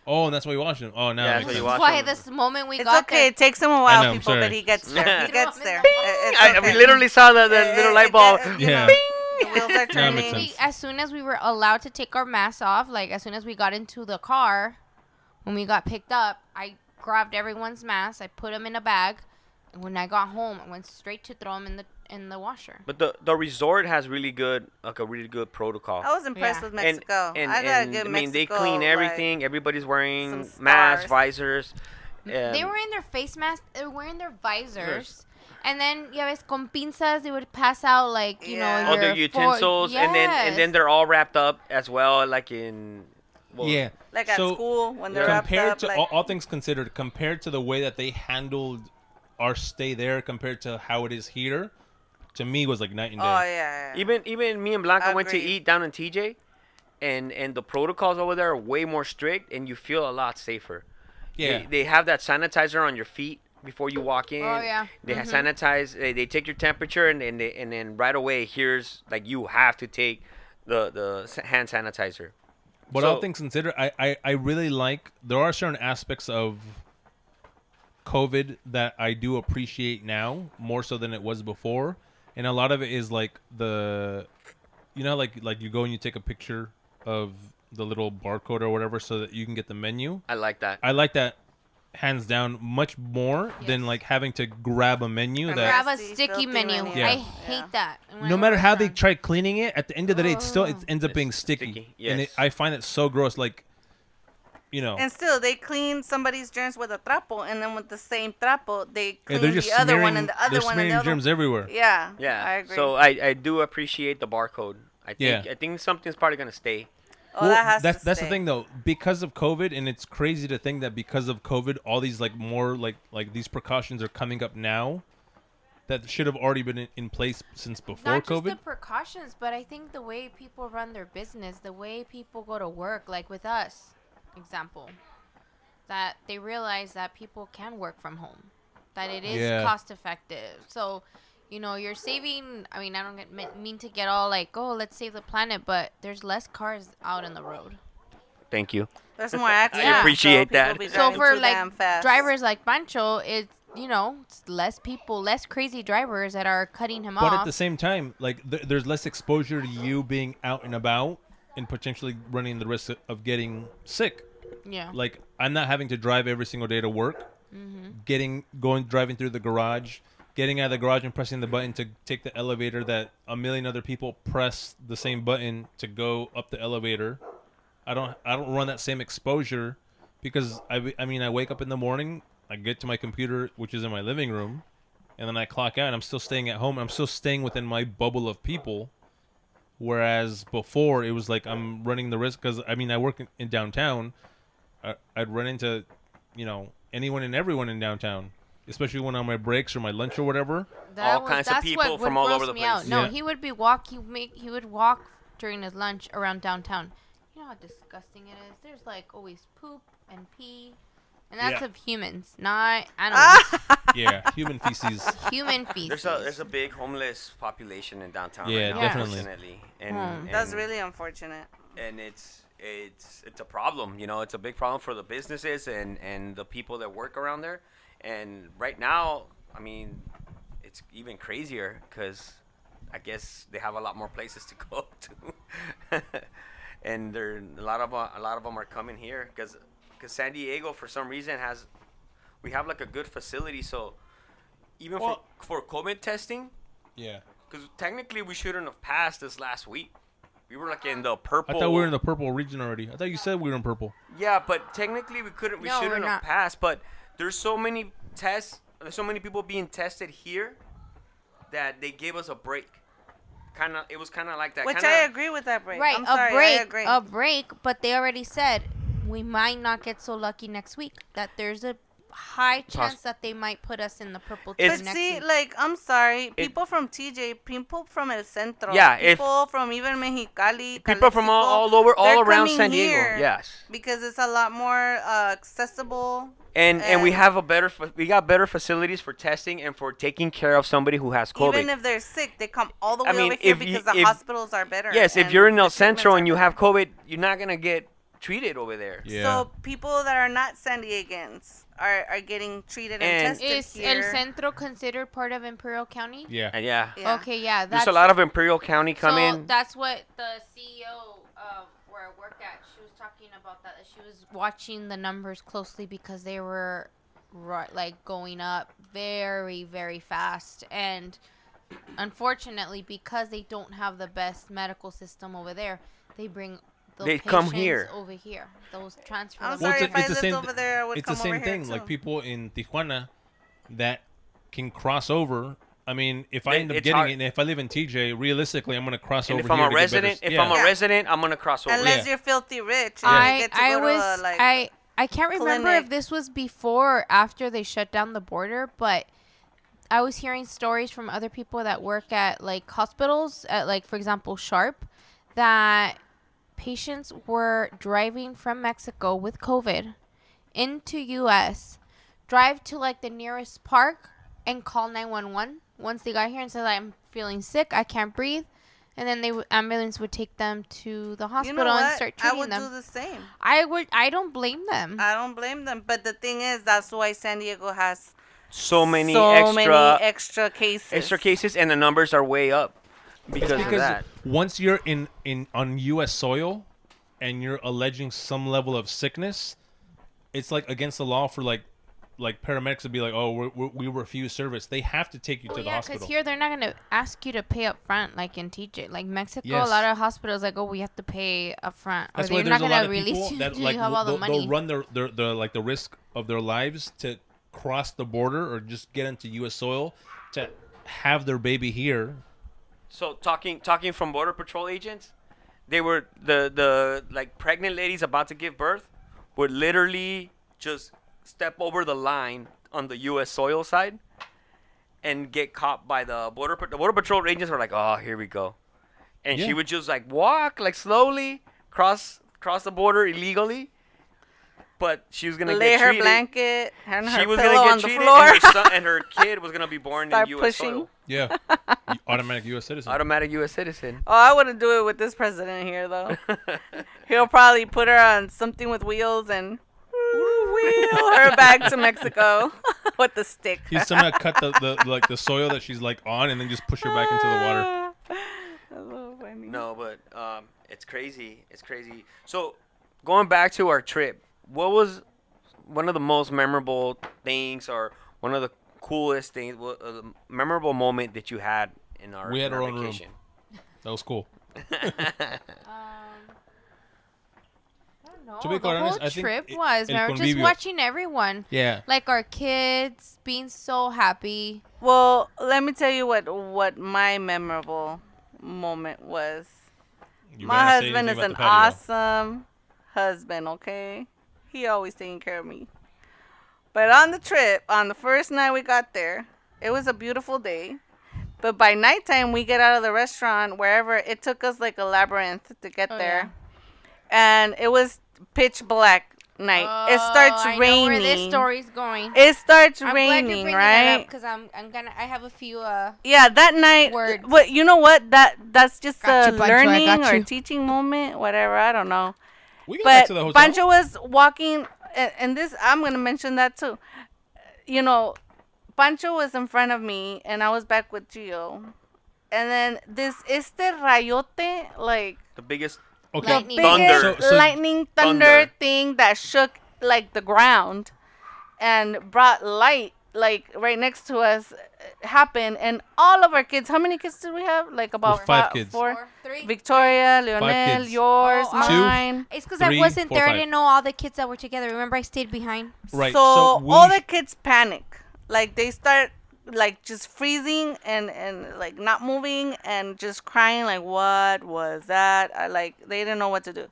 Oh, and that's why you watched them. Oh, now Yeah, it that's makes why you sense. watch why them. this moment we It's got okay. there. It takes him a while, know, I'm people, sorry. but he gets there. He gets there. It- it's I, okay. we literally saw the, the It- little it- light bulb. get- you Yeah. know, The wheels are Yeah, it turning. makes we, as soon as we were allowed to take our masks off, like as soon as we got into the car, when we got picked up, I grabbed everyone's masks, I put them in a bag, and when I got home, I went straight to throw them in the in the washer. But the the resort has really good like a really good protocol. I was impressed Yeah. with and, Mexico. and, I gotta and, give I mean, they Mexico, clean like, everything. Everybody's wearing masks, stars. visors. they were in their face masks, they were wearing their visors. And then, yeah, ves, con pinzas, they would pass out like you Yeah. know all their your for- utensils, and then and then they're all wrapped up as well, like in. Well, yeah. Like at So, school when they're wrapped compared up. to like, all, all things considered, compared to the way that they handled our stay there, compared to how it is here, to me was like night and day. oh yeah, yeah. Even even me and Blanca went to eat down in TJ, and and the protocols over there are way more strict, and you feel a lot safer. yeah. They, they have that sanitizer on your feet before you walk in. Oh, yeah. They Mhm. sanitize. They, they take your temperature and then they, and then right away here's like you have to take the the hand sanitizer. But So- all things considered, I, I, I really like there are certain aspects of COVID that I do appreciate now more so than it was before, and a lot of it is like the, you know, like like you go and you take a picture of the little barcode or whatever so that you can get the menu. I like that. I like that hands down much more than like having to grab a menu And that Grab a sticky menu. menu. Yeah. I hate Yeah. that. When no matter work how they try cleaning it, at the end of the day, it still it Oh. ends up being It's sticky, sticky, and it. I find it so gross. Like, you know, And still, they clean somebody's germs with a trapo, and then with the same trapo, they clean they're just the other one and the other they're one and smearing the other. germs everywhere. Yeah. Yeah. I agree. So I, I do appreciate the barcode. I think Yeah. I think something's probably gonna stay. oh, that has that's to that's the thing though, because of COVID, and it's crazy to think that because of COVID, all these like more like like these precautions are coming up now, that should have already been in, in place since before not just COVID. the precautions, but I think the way people run their business, the way people go to work, like with us, example, that they realize that people can work from home, that it is Yeah. cost effective. So, you know, you're saving. I mean, I don't get, mean to get all like, oh, let's save the planet, but there's less cars out in the road. Thank you. There's more accidents. I appreciate so that. So for like drivers like Pancho, it's you know, it's less people, less crazy drivers that are cutting him but off. But at the same time, like th- there's less exposure to you being out and about and potentially running the risk of getting sick. yeah. Like I'm not having to drive every single day to work. Mm-hmm. Getting going driving through the garage, getting out of the garage and pressing the button to take the elevator that a million other people press the same button to go up the elevator. I don't I don't run that same exposure because I I mean I wake up in the morning, I get to my computer which is in my living room, and then I clock out and I'm still staying at home. I'm still staying within my bubble of people. Whereas before it was like I'm running the risk because I mean I work in, in downtown. I, I'd run into, you know, anyone and everyone in downtown, especially when on my breaks or my lunch or whatever. All was- kinds of people what would from all over the me out. place. No, Yeah. he would be walk. He make he would walk during his lunch around downtown. You know how disgusting it is. There's like always poop and pee, and that's Yeah. of humans, not animals. Yeah, human feces. Human feces. There's a there's a big homeless population in downtown. Yeah, right now, definitely. unfortunately. And, Hmm. That's really unfortunate. and it's it's it's a problem you know it's a big problem for the businesses and and the people that work around there and right now i mean it's even crazier because i guess they have a lot more places to go to and there a lot of uh, a lot of them are coming here because because san diego for some reason has we have like a good facility so even Well- for for covid testing Yeah. because technically we shouldn't have passed this last week we were like in the uh-huh. purple I thought we were in the purple region already. I thought you said we were in purple. Yeah, but technically we couldn't. We No, shouldn't have passed. But there's so many tests. There's so many people being tested here that they gave us a break. Kind of. It was kind of like that. Which kinda, I agree with that break. right, I'm sorry, a break, I agree. a break. But they already said we might not get so lucky next week. That there's a high chance that they might put us in the purple team but next see, week. like, I'm sorry, people from TJ, people from El Centro, Yeah, if- people from even Mexicali, People from all, all over, all around San Diego. here Yes. because it's a lot more uh, accessible. And and we have a better. We got better facilities for testing and for taking care of somebody who has COVID. Even if they're sick, they come all the way I mean, over here if you- because the if- hospitals are better. yes, if you're in El Centro and you have COVID, you're not gonna get treated over there. Yeah. So people that are not San Diegans are, are getting treated and, And- tested Is here. El Centro considered part of Imperial County? Yeah. And yeah. Yeah. Okay, yeah. That's There's a lot of Imperial County coming. so. That's what the CEO of um, where I work at. She was talking about that. that She was watching the numbers closely because they were ri- like going up very, very fast, and unfortunately, because they don't have the best medical system over there, they bring. Those They come here. over here. Those transfer. I'm them sorry, it's, if a- I it's the lived same. over there, I would it's the same over here, thing. Like too. people in Tijuana that can cross over. I mean, if I They- end up it's getting hard. it, and if I live in TJ, realistically, I'm gonna cross and over if I'm here a to get better resident, s- if yeah. I'm a Yeah. resident, I'm gonna cross over. Unless Yeah. you're filthy rich. And I get to I go was to a, like, I I can't remember if clinic. this was before or after they shut down the border, but I was hearing stories from other people that work at like hospitals at like for example Sharp that patients were driving from Mexico with COVID into US drive to like the nearest park and call 911 once they got here and said I'm feeling sick, I can't breathe, and then the w- ambulance would take them to the You hospital know and what? start I treating would them. do the same. I would. I don't blame them. I don't blame them. But the thing is, that's why San Diego has So many so extra many extra cases. extra cases, and the numbers are way up because, of because that. once you're in in on U.S. soil and you're alleging some level of sickness, it's like against the law for like like paramedics to be like, oh, we're, we're, we refuse service. They have to take you Well, to the hospital yeah, because here they're not gonna ask you to pay up front like in TJ. Like Mexico, Yes. a lot of hospitals like, oh, we have to pay up front, or That's why they're there's not a lot gonna of release people you that like have all the they'll, money. they'll run their, their their like the risk of their lives to cross the border or just get into U.S. soil to have their baby here. So talking talking from border patrol agents, they were the the like pregnant ladies about to give birth would literally just step over the line on the U.S. soil side and get caught by the border the border patrol agents were like, oh, here we go, and Yeah. she would just like walk like slowly cross cross the border illegally, but she was gonna Lay get her treated. blanket and her she was pillow gonna get on the floor. and her, son, and her kid was gonna be born Start in U.S. pushing. soil. Yeah, automatic U.S. citizen. Automatic U.S. citizen. oh, I wouldn't do it with this president here though. He'll probably put her on something with wheels and wheel her back to Mexico with the stick. He's somehow cut the, the like the soil that she's like on and then just push her back into the water. That's so funny. No, but um, it's crazy. It's crazy. So, going back to our trip, what was one of the most memorable things, or one of the coolest things, what, uh, the memorable moment that you had in our, We had in our own room. That was cool. Um, I don't know. To be the quite whole honest, I think trip it- was el man, just watching everyone, Yeah. like our kids being so happy. Well, let me tell you what what my memorable moment was. You my gotta say husband is an about the patio. awesome husband, okay? He always taking care of me. But on the trip, on the first night we got there, it was a beautiful day. But by nighttime, we get out of the restaurant, wherever, it took us like a labyrinth to get Oh, there. And it was pitch black night. it starts Oh, I raining. Know where this story's going. It starts I'm raining, right? Because I'm, I'm gonna, I have a few. Uh, Yeah, that night. Words. What you know? What that that's just Got a you, learning or teaching moment, whatever. I don't know. We got back But to the hotel. Pancho was walking, and, and this I'm gonna mention that too. You know, Pancho was in front of me, and I was back with Gio, and then this este rayote like The biggest. okay. Lightning. biggest Thunder. So- so- lightning thunder, Thunder. thing that shook like the ground and brought light like right next to us happened and all of our kids how many kids did we have like about five fi- kids. four four, three. victoria leonel oh, yours Oh, Two. mine It's because I wasn't four, there. I didn't know all the kids that were together. Remember, I stayed behind. Right. so, So, all the kids panic like they start like just freezing and and like not moving and just crying like what was that i like they didn't know what to do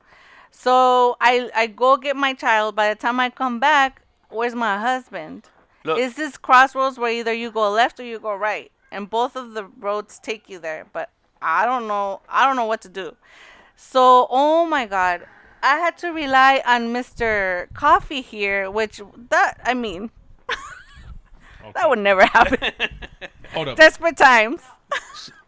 so i i go get my child by the time i come back where's my husband Look, is this crossroads where either you go left or you go right and both of the roads take you there but i don't know i don't know what to do. So oh my god i had to rely on mr coffee here which that i mean that would never happen. Hold up. desperate times.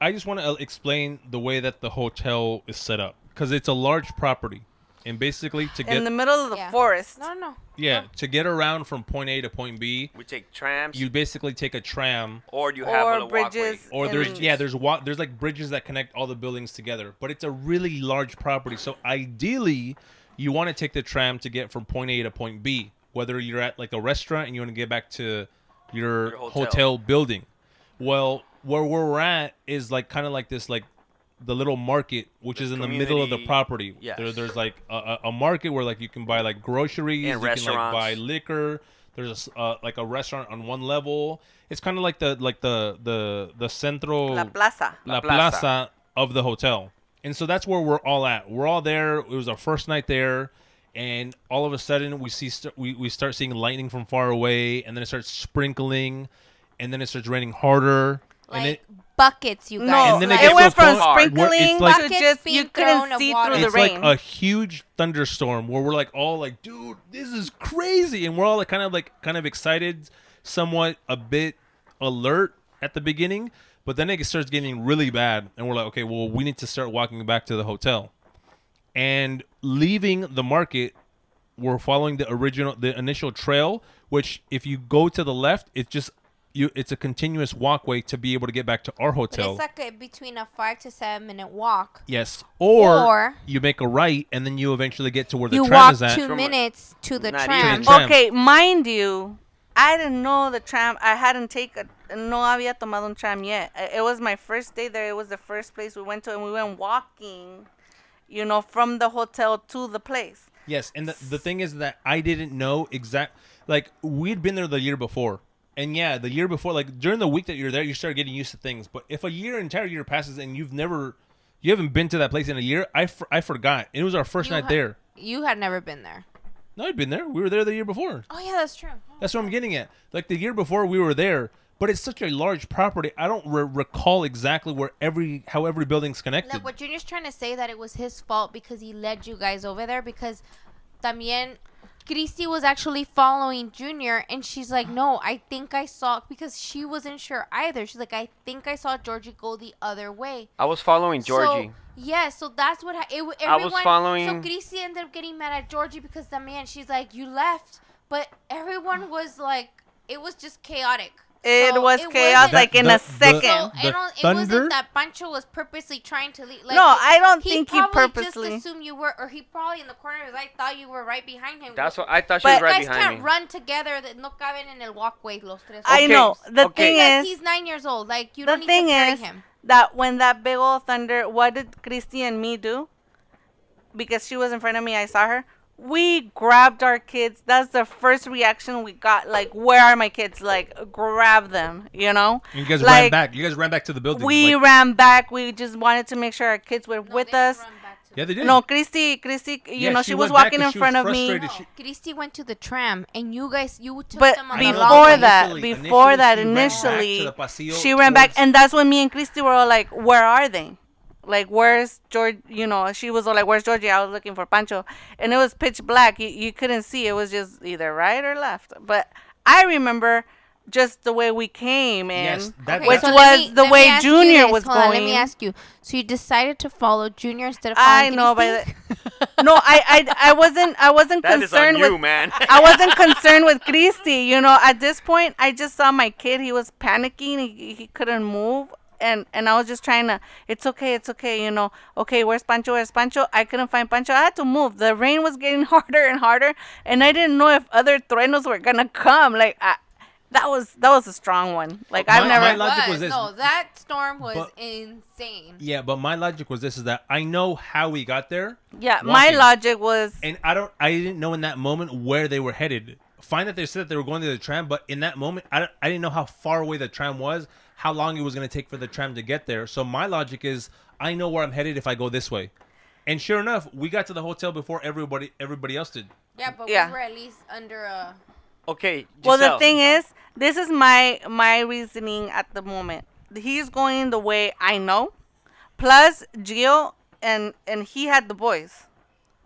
I just want to uh, explain the way that the hotel is set up because it's a large property, and basically to get in the middle of the Yeah. forest No, no. yeah to get around from point A to point B, we take trams, you basically take a tram or you have or a bridges walkway. or there's in- yeah there's wa- there's like bridges that connect all the buildings together but it's a really large property so ideally you want to take the tram to get from point a to point b whether you're at like a restaurant and you want to get back to your, Your hotel. hotel. building well where we're at is like kind of like this like the little market which This is in the middle of the property Yes. there, there's like a, a, a market where like you can buy like groceries And you can like buy liquor there's a s uh, like a restaurant on one level it's kind of like the like the the the centro la plaza La La plaza. Plaza. of the hotel. And so that's where we're all at. We're all there. It was our first night there. And all of a sudden, we see st- we, we start seeing lightning from far away, and then it starts sprinkling, and then it starts raining harder. And like it- buckets, you guys. No, And then it it, went from point sprinkling it's like- to just being you thrown couldn't of see water. through the it's rain. like a huge thunderstorm where we're like all like, dude, this is crazy, and we're all like kind of like kind of excited, somewhat a bit alert at the beginning, but then it starts getting really bad, and we're like, okay, well, we need to start walking back to the hotel, and leaving the market. We're following the original, the initial trail, which if you go to the left, it's just you. It's a continuous walkway to be able to get back to our But hotel. it's like a, between a five to seven minute walk. Yes. Or, Or- you make a right and then you eventually get to where the tram walk is at. two minutes to the Not tram. tram. Okay, mind you, I didn't know the tram. I hadn't taken. No había tomado un tram yet. It was my first day there. It was the first place we went to, and we went walking, you know, from the hotel to the place. Yes, and the, the thing is that I didn't know exact like we'd been there the year before. And yeah, the year before like during the week that you're there, you start getting used to things. But if a year entire year passes and you've never you haven't been to that place in a year, I, for, I forgot. It was our first You night there. You had never been there. No, I'd been there. We were there the year before. Oh yeah, that's true. Oh, that's what I'm getting at. Like the year before, we were there, but it's such a large property. I don't re- recall exactly where every how every building's connected. Like what Junior's trying to say that it was his fault because he led you guys over there because también Christy was actually following Junior and she's like, no, I think I saw because she wasn't sure either. She's like, I think I saw Georgie go the other way. I was following Georgie. So, yeah, so that's what ha- it. w- I was following- So Christy ended up getting mad at Georgie because the man, she's like, you left, but everyone was like, it was just chaotic. It So was it chaos wasn't- like in The- a the- second. so The I don't. It thunder? wasn't that Pancho was purposely trying to leave. Like, No, I don't he think he probably purposely- just assumed you were, or he probably in the corner was like thought you were right behind him. That's what I thought she But- was You guys can't run together. That no caben en el walkway los tres. I Okay, know. The okay. thing Because is, he's nine years old. Like you the don't need thing to carry is him. that when that big old thunder, what did Christy and me do? Because she was in front of me, I saw her. We grabbed our kids. That's the first reaction we got. Like, where are my kids? Like, grab them. You know. And you guys ran back. You guys ran back to the building. We like- ran back. We just wanted to make sure our kids were No, with us. run back to yeah, they did. No, Christy, Christy, you Yeah, know, she she, was went back walking 'cause in front of me. frustrated. She- Christy went to the tram, and you guys, you took But them on the I know, long before way. that, initially- before initially that, she ran back initially, she ran back, and that's when me and Christy were all like, "Where are they? Like, where's George? You know?" She was all like, "Where's Georgie?" I was looking for Pancho, and it was pitch black. You you couldn't see. It was just either right or left. But I remember just the way we came in. Yes, that, Okay, Which so was me- the way Junior was Hold on, let me ask you. So you decided to follow Junior instead of I following know, but Christy? no, I, I I wasn't I wasn't That is on concerned you, with man. I wasn't concerned with Christy. You know, at this point, I just saw my kid. He was panicking. He, he couldn't move. And, and I was just trying to, it's okay, it's okay, you know. Okay, where's Pancho? Where's Pancho? I couldn't find Pancho. I had to move. The rain was getting harder and harder, and I didn't know if other truenos were gonna come. Like, I, that was that was a strong one. Like My- I've never. my logic was this. No, that storm was But- insane. yeah, but my logic was this: is that I know how we got there, yeah, my logic was and I don't, I didn't know in that moment where they were headed. Fine that they said that they were going to the tram, but in that moment, I, I didn't know how far away the tram was, how long it was going to take for the tram to get there. So my logic is, I know where I'm headed if I go this way. And sure enough, we got to the hotel before everybody everybody else did. Yeah, but Yeah. we were at least under a. okay. Well, the thing is, this is my my reasoning at the moment. He's going the way I know. Plus, Gio and and he had the boys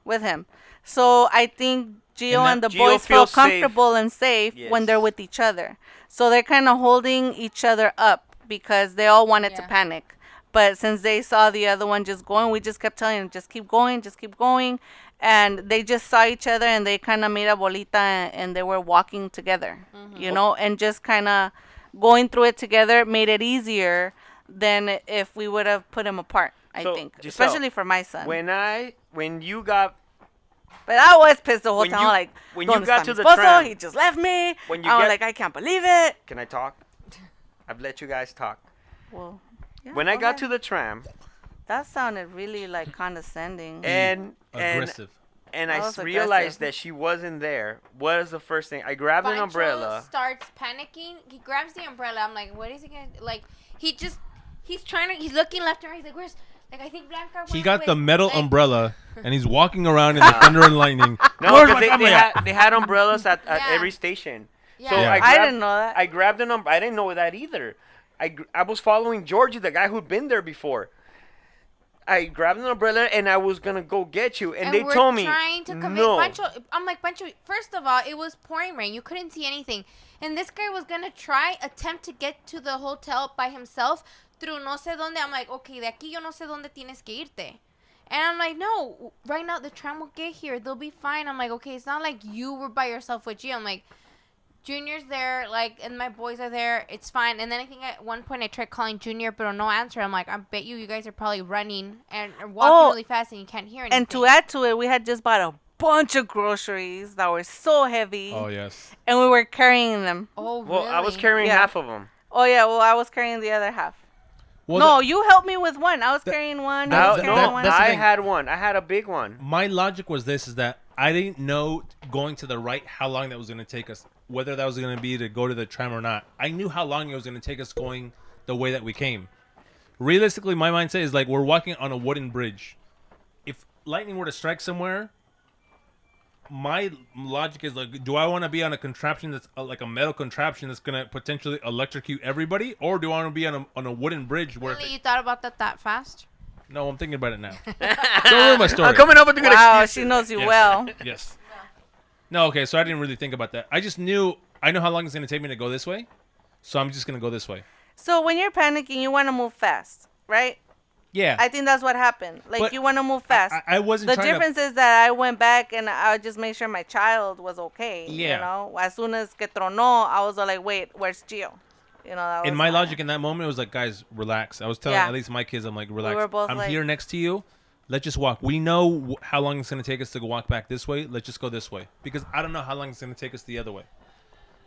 with him, so I think Gio And and, the Gio boys feel feels safe. comfortable and safe when they're with each other. So they're kind of holding each other up because they all wanted to panic. But since they saw the other one just going, we just kept telling them, just keep going, just keep going. And they just saw each other and they kind of made a bolita and, and they were walking together, Mm-hmm. you know, and just kind of going through it together made it easier than if we would have put them apart, I So, think. Giselle, Especially for my son. When I when you got but I was pissed the whole when time. you- like, when you got to the esposo? tram, he just left me. when you I was get- like, I can't believe it. can I talk? I've let you guys talk. Well, yeah, When I got ahead. to the tram that sounded really like condescending. and and Aggressive. and That I realized aggressive. that she wasn't there, what is the first thing? I grabbed an Pancho umbrella. starts panicking. He grabs the umbrella. I'm like, what is he gonna like? He just he's trying to. He's looking left and right. He's like, where's like I think Blanca. He got with- the metal like, umbrella and he's walking around in the thunder and lightning. No, because they, they, had, they had umbrellas at, at Yeah. every station. Yeah. So Yeah. I, I grabbed, didn't know that. I grabbed an umbrella. I didn't know that either. I, I was following Georgie, the guy who'd been there before. I grabbed an umbrella and I was gonna go get you, and, they we're told me trying to convince no. Pancho. I'm like Pancho. First of all, it was pouring rain. You couldn't see anything, and this guy was gonna try attempt to get to the hotel by himself through no sé dónde. I'm like, okay, de aquí yo no sé dónde tienes que irte. And I'm like, no, right now the tram will get here. They'll be fine. I'm like, okay, it's not like you were by yourself with G. I'm like, Junior's there, like, and my boys are there. It's fine. And then I think at one point I tried calling Junior, but no answer. I'm like, I bet you you guys are probably running and or walking Oh, really fast and you can't hear anything. And to add to it, we had just bought a bunch of groceries that were so heavy, Oh yes. and we were carrying them. oh, really? Well, I was carrying Yeah. half of them. Oh yeah, well I was carrying the other half. Well, no, the- you helped me with one. I was That- carrying one. You that- was No, that- carrying no, one. that's I had one. I had a big one. my logic was this: is that I didn't know going to the right how long that was going to take us, whether that was going to be to go to the tram or not. I knew how long it was going to take us going the way that we came. Realistically, my mindset is like we're walking on a wooden bridge. If lightning were to strike somewhere, my logic is like, do I want to be on a contraption that's uh, like a metal contraption that's going to potentially electrocute everybody, or do I want to be on a on a wooden bridge where? Really, it- you thought about that that fast? no, I'm thinking about it now. Don't ruin my story. I'm coming up with a good Wow, excuse. she knows you Yes. well. Yes. No, okay, so I didn't really think about that. I just knew I know how long it's gonna take me to go this way, so I'm just gonna go this way. So when you're panicking, you want to move fast, right? Yeah. I think that's what happened. Like But you want to move fast. I, I wasn't the trying difference is that I went back and I just made sure my child was okay. Yeah. You know, as soon as que tronó, I was like, wait, where's Gio? You know, that to. In was my logic in that moment, it was like, guys, relax. I was telling Yeah. at least my kids, I'm like, relax. were both I'm like- here next to you. Let's just walk. We know wh- how long it's gonna take us to walk back this way. Let's just go this way because I don't know how long it's gonna take us the other way.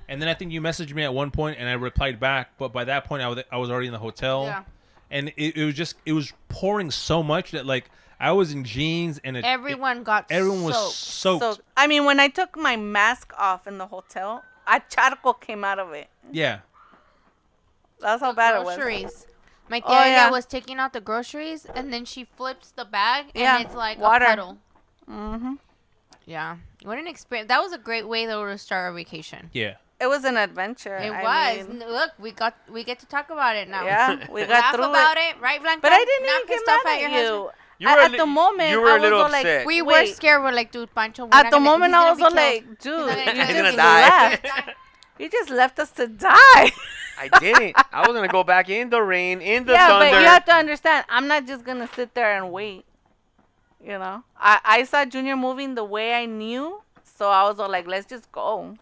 And then I think you messaged me at one point, and I replied back. But by that point, I was I was already in the hotel. Yeah. And it, it was just it was pouring so much that like I was in jeans and it, Everyone got everyone was soaked. soaked. So I mean, when I took my mask off in the hotel, a charco came out of it. Yeah. That's how bad it was. groceries. My tia Oh, yeah. was taking out the groceries, and then she flips the bag, and Yeah, it's like water. a puddle. hmm Yeah, what an experience! That was a great way though to start our vacation. Yeah. It was an adventure. It I was. mean, Look, we got we get to talk about it now. yeah, we got Laugh through about it. it. right, Blanca? But I didn't Not even get pissed off mad your at you. You At- were at li- the moment, you were I a little was all like, upset. We were Wait. scared. We're like, dude, Pancho. We're At not the gonna- moment, I was all like, dude, you just die. left. You just left us to die. I didn't. I was gonna go back in the rain, in the yeah, thunder. but you have to understand, I'm not just gonna sit there and wait. You know, I I saw Junior moving the way I knew, so I was all like, let's just go.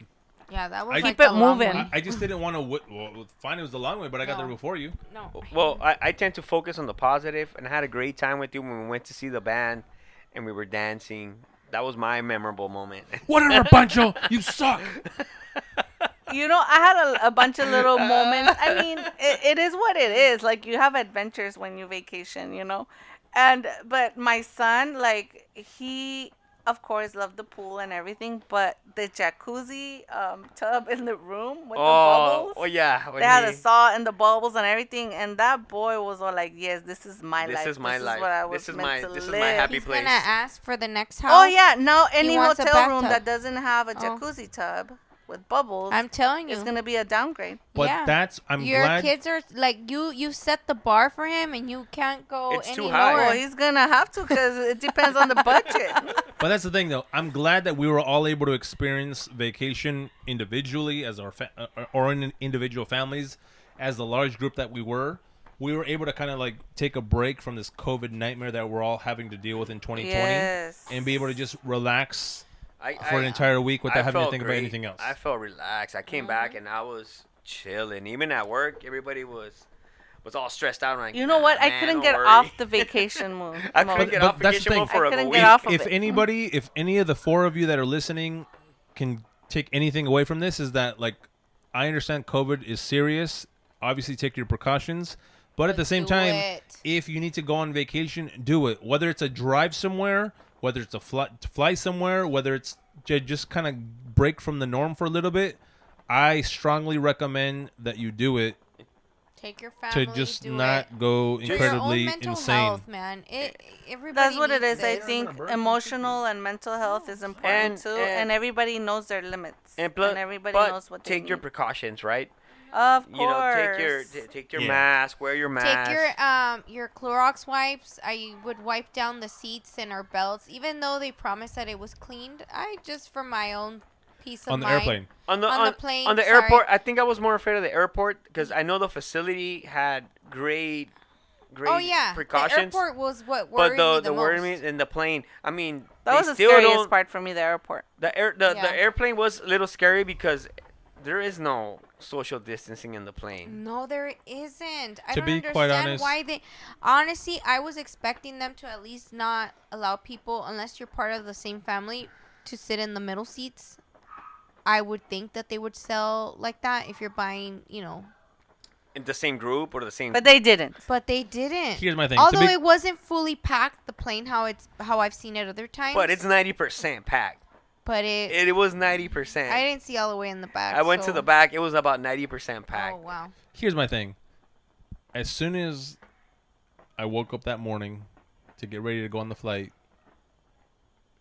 Yeah, that was I- like Keep the it long moving. way. I, I just didn't want to. W- well, fine, it was the long way, but I got there before you. No. Well, I, I tend to focus on the positive, and I had a great time with you when we went to see the band, and we were dancing. That was my memorable moment. Whatever, Pancho. You suck. You know, I had a, a bunch of little moments. I mean, it, it is what it is. Like you have adventures when you vacation, you know. And but my son, like he, of course, love the pool and everything, but the jacuzzi um, tub in the room with the oh, bubbles. oh yeah. when They had he- the saw and the bubbles and everything, and that boy was all like, "Yes, this is my This life. is my this life. Is what I This is meant my- to this is my live." happy He's place. gonna ask for the next house. Oh yeah, no, any hotel room that doesn't have a Oh. jacuzzi tub with bubbles I'm telling you. it's gonna be a downgrade. But Yeah. that's. I'm Your glad. kids are like you. You set the bar for him, and you can't go It's any too high. lower. Well, he's gonna have to because it depends on the budget. But that's the thing, though. I'm glad that we were all able to experience vacation individually as our fa- uh, or in individual families, as the large group that we were. We were able to kind of like take a break from this COVID nightmare that we're all having to deal with in 2020, yes. and be able to just relax I, for an entire week without I having to felt think about anything else. I felt relaxed. I came Mm-hmm. back and I was chilling. Even at work, everybody was was all stressed out. I'm like, You know what? "Nah, I man, couldn't get worry." off the vacation mode. I mode. couldn't get But off that's the vacation mode for I a week. get off of if it. anybody, if any of the four of you that are listening can take anything away from this, is that like I understand COVID is serious. Obviously, take your precautions, but at the same do time, it. if you need to go on vacation, do it. Whether it's a drive somewhere, whether it's a fly, to fly somewhere, whether it's to just kind of break from the norm for a little bit. I strongly recommend that you do it Take your family. to just do not it. go For your incredibly own mental insane. health, man. It everybody. That's what it needs is. I think emotional and mental health is important And- too, and- and everybody knows their limits, And, plus, everybody but knows what they take your need. precautions, right? Of course. You know, take your t- take your Yeah. mask, wear your mask. Take your um your Clorox wipes. I would wipe down the seats and our belts, even though they promised that it was cleaned. I just for my own peace of on the mind. airplane. on the on on, the plane, on the sorry. airport. I think I was more afraid of the airport because I know the facility had great, great Oh yeah, precautions. The airport was what but worried the me the, the most. worried me in the plane. I mean, That was the still scariest don't- part for me, the airport. The air the, Yeah. the airplane was a little scary because there is no social distancing in the plane. No, there isn't. I To don't be understand quite honest- why they. Honestly, I was expecting them to at least not allow people, unless you're part of the same family, to sit in the middle seats. I would think that they would sell like that if you're buying, you know. In the same group or the same. But they didn't. But they didn't. Here's my thing. Although be- it wasn't fully packed, the plane how it's how I've seen it other times. but it's ninety percent packed. But it, It, it was ninety percent. I didn't see all the way in the back. I went to the back. It was about ninety percent oh, packed. Oh wow. Here's my thing. As soon as I woke up that morning to get ready to go on the flight,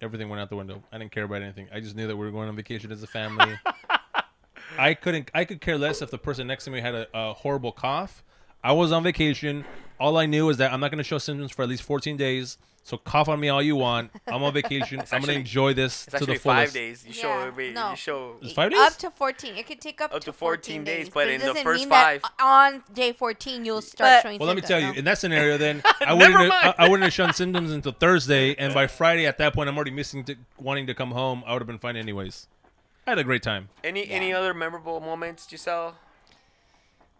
everything went out the window. I didn't care about anything. I just knew that we were going on vacation as a family. I couldn't. I could care less if the person next to me had a, a horrible cough. I was on vacation. All I knew is that I'm not going to show symptoms for at least 14 days. So cough on me all you want. I'm on vacation. I'm gonna enjoy this It's to actually the fullest. five days. You show Yeah, everybody. no. You show. It's five days. Up to 14. It could take up, Up to 14 days, but it in the doesn't first mean that five- on day 14 you'll start But- showing Well, let me symptoms, tell you, in that scenario, then I wouldn't, have, mind. I, I wouldn't have shown symptoms until Thursday, and by Friday, at that point, I'm already missing, to, wanting to come home. I would have been fine anyways. I had a great time. Any Yeah. any other memorable moments, Giselle?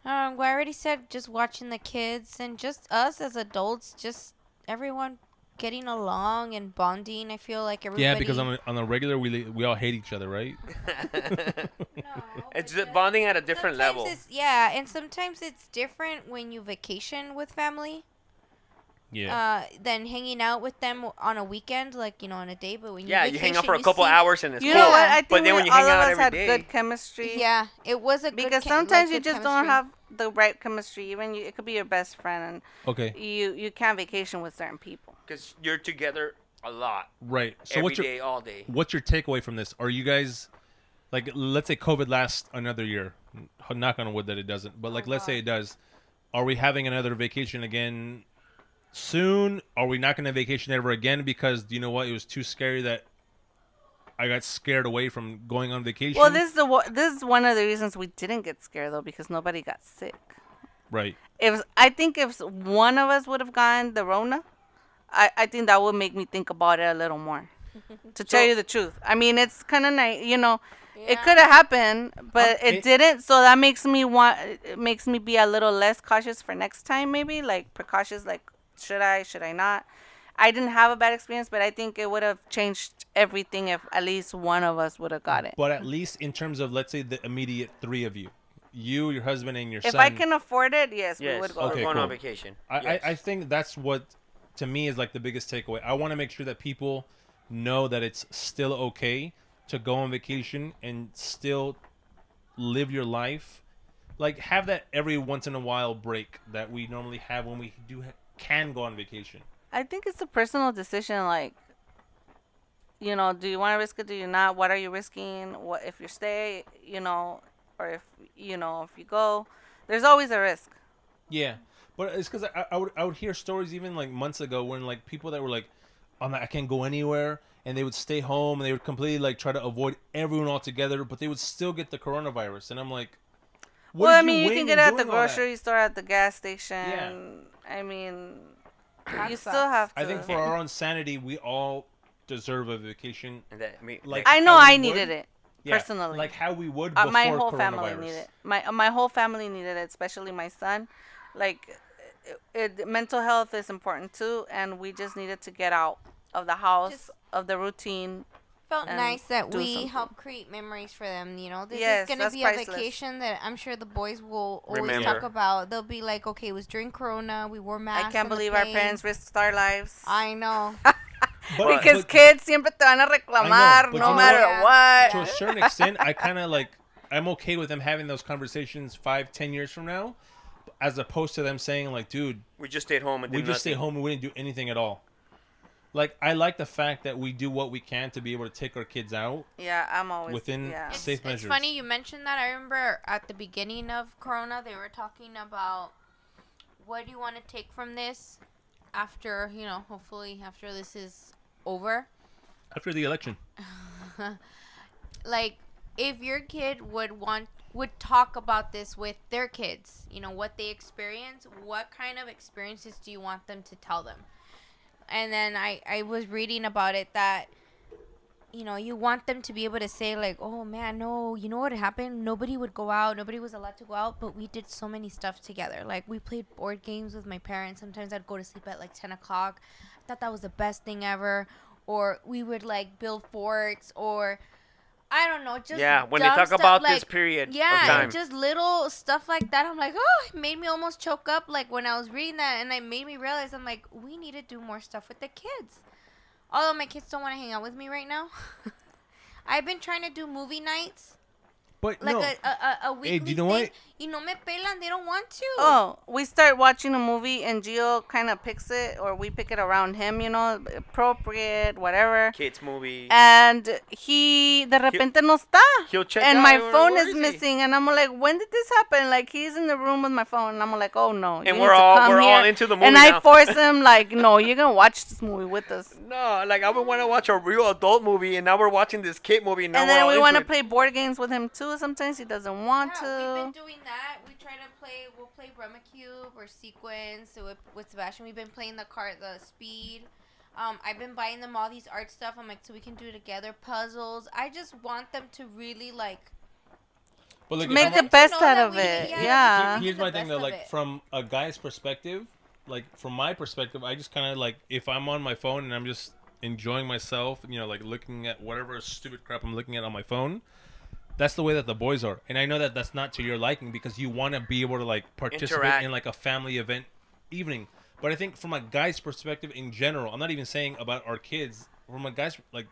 Um, well, I already said just watching the kids and just us as adults, just everyone getting along and bonding. I feel like everybody. Yeah, because on a, on a regular, we we all hate each other, right? no, it's just bonding at a different Sometimes level. It's, yeah, and sometimes it's different when you vacation with family. Yeah. Uh, than hanging out with them on a weekend, like you know, on a day. But when you Yeah, you you hang out for a couple see- hours and it's You cool. know what? I think but then when you all hang of out us every had day, good chemistry. Yeah, it was a good Because chem- like, sometimes you good just don't have the right chemistry. Even you, it could be your best friend, and okay. you you can't vacation with certain people. because you're together a lot, Right. So every what's your day, all day. what's your takeaway from this? Are you guys like let's say COVID lasts another year. Knock on wood that it doesn't. But like Oh, let's say it does. Are we having another vacation again soon? Are we not going to vacation ever again because you know what? It was too scary that I got scared away from going on vacation. Well, this is the this is one of the reasons we didn't get scared though, because nobody got sick. right. If I think if one of us would have gotten the Rona, I, I think that would make me think about it a little more. to tell So- you the truth, I mean it's kind of nice, you know. It could have happened, but Um, it, it- didn't. So that makes me want. It makes me be a little less cautious for next time, maybe like precautious. Like, should I? Should I not? I didn't have a bad experience, but I think it would have changed everything if at least one of us would have got it. But at least in terms of let's say the immediate three of you, you, your husband, and your If son. I can afford it, yes, we would go. we're Okay, going cool. on vacation. I, Yes. I, I think that's what to me is like the biggest takeaway. I want to make sure that people know that it's still okay to go on vacation and still live your life. Like have that every once in a while break that we normally have when we do ha- can go on vacation. I think it's a personal decision. Like, you know, do you want to risk it? Do you not? What are you risking? What if you stay? You know, or if you know if you go, there's always a risk. Yeah, but it's because I, I would I would hear stories even like months ago when like people that were like, I'm not, I can't go anywhere, and they would stay home and they would completely like try to avoid everyone altogether, but they would still get the coronavirus, and I'm like, well, I mean, you win can get it at the doing all that? grocery store, at the gas station. Yeah. I mean, That you still have to. I think for our own sanity, we all deserve a vacation. That, I mean, Like- I know how we I would- needed it Yeah, personally. like how we would Uh, my whole family needed it. My uh, my whole family needed it, especially my son. Like, it, it, mental health is important too, and we just needed to get out of the house, Just- of the routine. Felt and nice that we something. help create memories for them. You know, this Yes, is gonna that's be priceless. a vacation that I'm sure the boys will always Remember. talk about. They'll be like, "Okay, it was during Corona. We wore masks." I can't believe our parents risked our lives. I know. But- because but kids siempre te van a reclamar, but you no matter what? what. to a certain extent, I kind of like I'm okay with them having those conversations five, ten years from now, as opposed to them saying like, "Dude, we just stayed home and we did just stayed home and we didn't do anything at all." Like I like the fact that we do what we can to be able to take our kids out. Yeah, I'm always Within Yeah. It's, Safe it's measures. funny you mentioned that. I remember at the beginning of Corona, they were talking about what do you want to take from this after, you know, hopefully after this is over. After the election, like if your kid would want would talk about this with their kids you know what they experience what kind of experiences do you want them to tell them and then i i was reading about it that you know you want them to be able to say like oh man no you know what happened? Nobody would go out nobody was allowed to go out but we did so many stuff together. Like we played board games with my parents. Sometimes i'd go to sleep at like 10 o'clock. I thought that was the best thing ever. Or we would like build forts or I don't know, just yeah, when they talk stuff, about like, this period yeah, of time. and just little stuff like that. I'm like, oh, it made me almost choke up. Like when I was reading that, and it made me realize I'm like, we need to do more stuff with the kids. Although my kids don't want to hang out with me right now. I've been trying to do movie nights, but like no, a, a, a, a weekly do you know thing. what? You know me pelan, they don't want to. Oh, we start watching a movie and Gio kind of picks it, or we pick it around him, you know, appropriate, whatever. Kids movie. And he de repente no está. He'll check and out, my phone where is is missing, and I'm like, when did this happen? Like he's in the room with my phone, and I'm like, oh no. And we're all- we're all into the movie And I force him like, no, you're gonna watch this movie with us. No, like I would want to watch a real adult movie, and now we're watching this kid movie. And now and then we want to play board games with him too. Sometimes he doesn't want Yeah, to. we've been doing that. We try to play. We'll play Cube or Sequence so with, with Sebastian. We've been playing the card, the Speed. Um, I've been buying them all these art stuff. I'm like, so we can do it together. Puzzles. I just want them to really like. but look, Make the best out of we- it. yeah, Yeah. we here's my thing though like it. from a guy's perspective like from my perspective i just kind of like if i'm on my phone and i'm just enjoying myself you know like looking at whatever stupid crap i'm looking at on my phone that's the way that the boys are and i know that that's not to your liking because you want to be able to like participate Interact. in like a family event evening but i think from a guy's perspective in general i'm not even saying about our kids from a guy's like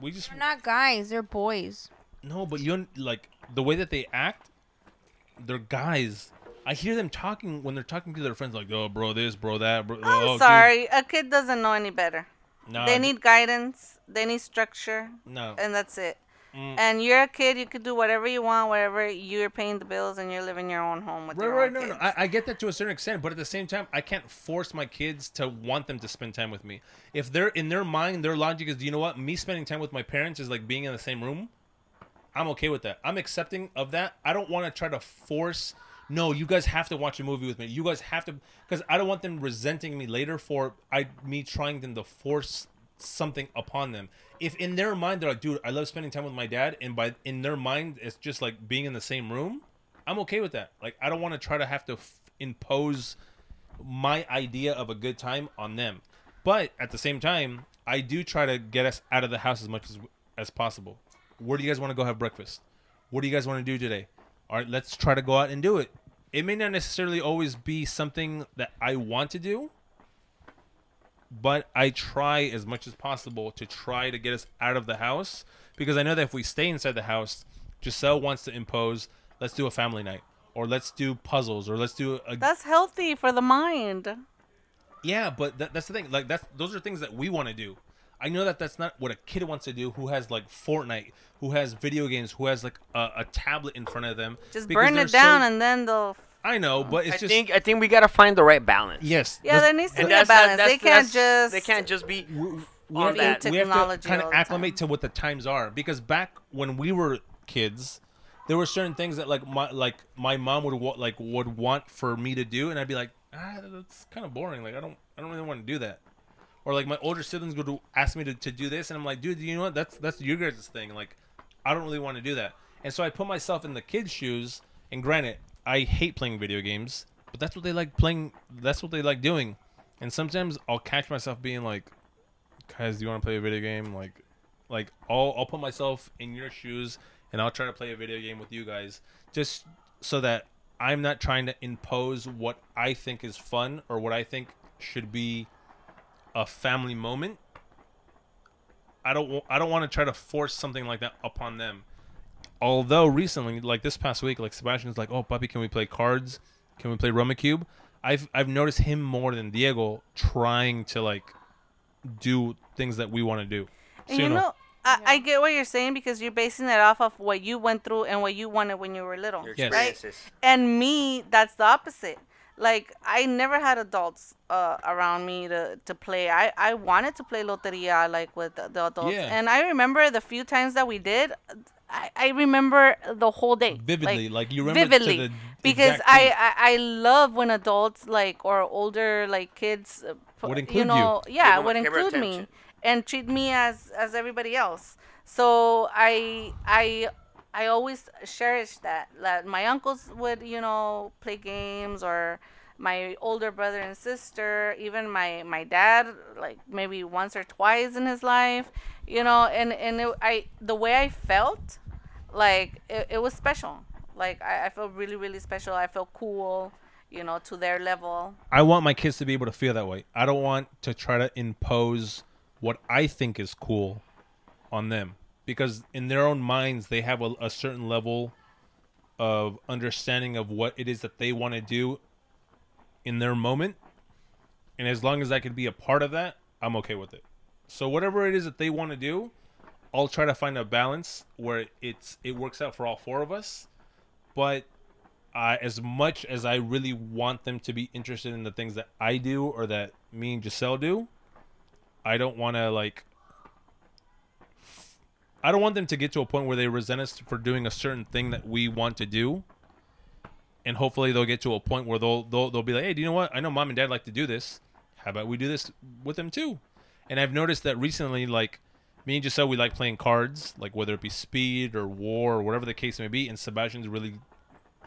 we just They're not guys. They're boys. no, but you like the way that they act. They're guys. I hear them talking when they're talking to their friends, like, "Oh, bro, this, bro, that." Bro, I'm oh, dude." sorry, a kid doesn't know any better. No, they I- need guidance. They need structure, no. and that's it. Mm. And you're a kid. You could do whatever you want, whatever you're paying the bills, and you're living your own home with Right, your right, no, kids. no. I, I get that to a certain extent, but at the same time, I can't force my kids to want them to spend time with me. If they're in their mind, their logic is, do you know what? Me spending time with my parents is like being in the same room. I'm okay with that. I'm accepting of that. I don't want to try to force. No, you guys have to watch a movie with me. You guys have to, because I don't want them resenting me later for I me trying them to force something upon them. If in their mind they're like, dude, I love spending time with my dad, and by in their mind it's just like being in the same room, I'm okay with that. Like I don't want to try to have to f- impose my idea of a good time on them. But at the same time, I do try to get us out of the house as much as as possible. Where do you guys want to go have breakfast? What do you guys want to do today? All right, let's try to go out and do it. It may not necessarily always be something that I want to do, but I try as much as possible to try to get us out of the house because I know that if we stay inside the house, Giselle wants to impose, let's do a family night or let's do puzzles or let's do a That's healthy for the mind. yeah, but that, that's the thing. Like that's those are things that we want to do. I know that that's not what a kid wants to do. Who has like Fortnite, who has video games, who has like a, a tablet in front of them. Just because burn they're it down, so- and then they'll. I know, but it's I just think I think we gotta find the right balance. yes. Yeah, that's- there needs to be a balance. that's- they can't that's- just. They can't just be. we, we on have that. to, we have to Technology kind of acclimate time. to what the times are because back when we were kids there were certain things that like my like my mom would wa- like would want for me to do and i'd be like ah that's kind of boring like i don't i don't really want to do that or like my older siblings would ask me to, to do this and i'm like dude you know what that's that's your guys' thing like i don't really want to do that and so i put myself in the kids shoes and granted i hate playing video games but that's what they like playing that's what they like doing and sometimes i'll catch myself being like guys, do you want to play a video game? Like, like I'll I'll put myself in your shoes and I'll try to play a video game with you guys, just so that I'm not trying to impose what I think is fun or what I think should be a family moment. I don't I don't want to try to force something like that upon them. Although recently, like this past week, like Sebastian's like, "Oh, puppy, can we play cards? Can we play Rummikub?" I've I've noticed him more than Diego trying to like do things that we want to do. And ¿Sí o you no? know, I, I get what you're saying because you're basing it off of what you went through and what you wanted when you were little, Yes. right? And me, that's the opposite. Like I never had adults uh, around me to, to play. I, I wanted to play loteria like with the, the adults, Yeah. and I remember the few times that we did. I, I remember the whole day Vividly, like, you remember to vividly the because I. I I love when adults like or older like kids uh, Would include you. know yeah would give her include me and treat me as as everybody else. So I I I always cherish that that my uncles would you know play games or my older brother and sister, even my my dad, like maybe once or twice in his life, you know, and and it, I the way I felt, like it, it was special. Like I, I felt really really special. I felt cool, you know, to their level. I want my kids to be able to feel that way. I don't want to try to impose what I think is cool on them because in their own minds they have a, a certain level of understanding of what it is that they want to do in their moment. And as long as I can be a part of that, I'm okay with it. So whatever it is that they want to do, I'll try to find a balance where it's it works out for all four of us. But as much as I really want them to be interested in the things that I do or that me and Giselle do, I don't want to like. I don't want them to get to a point where they resent us for doing a certain thing that we want to do. And hopefully they'll get to a point where they'll they'll they'll be like, hey, do you know what? I know mom and dad like to do this. How about we do this with them too? And I've noticed that recently, like me and Giselle, we like playing cards, like whether it be Speed or War or whatever the case may be. And Sebastian's really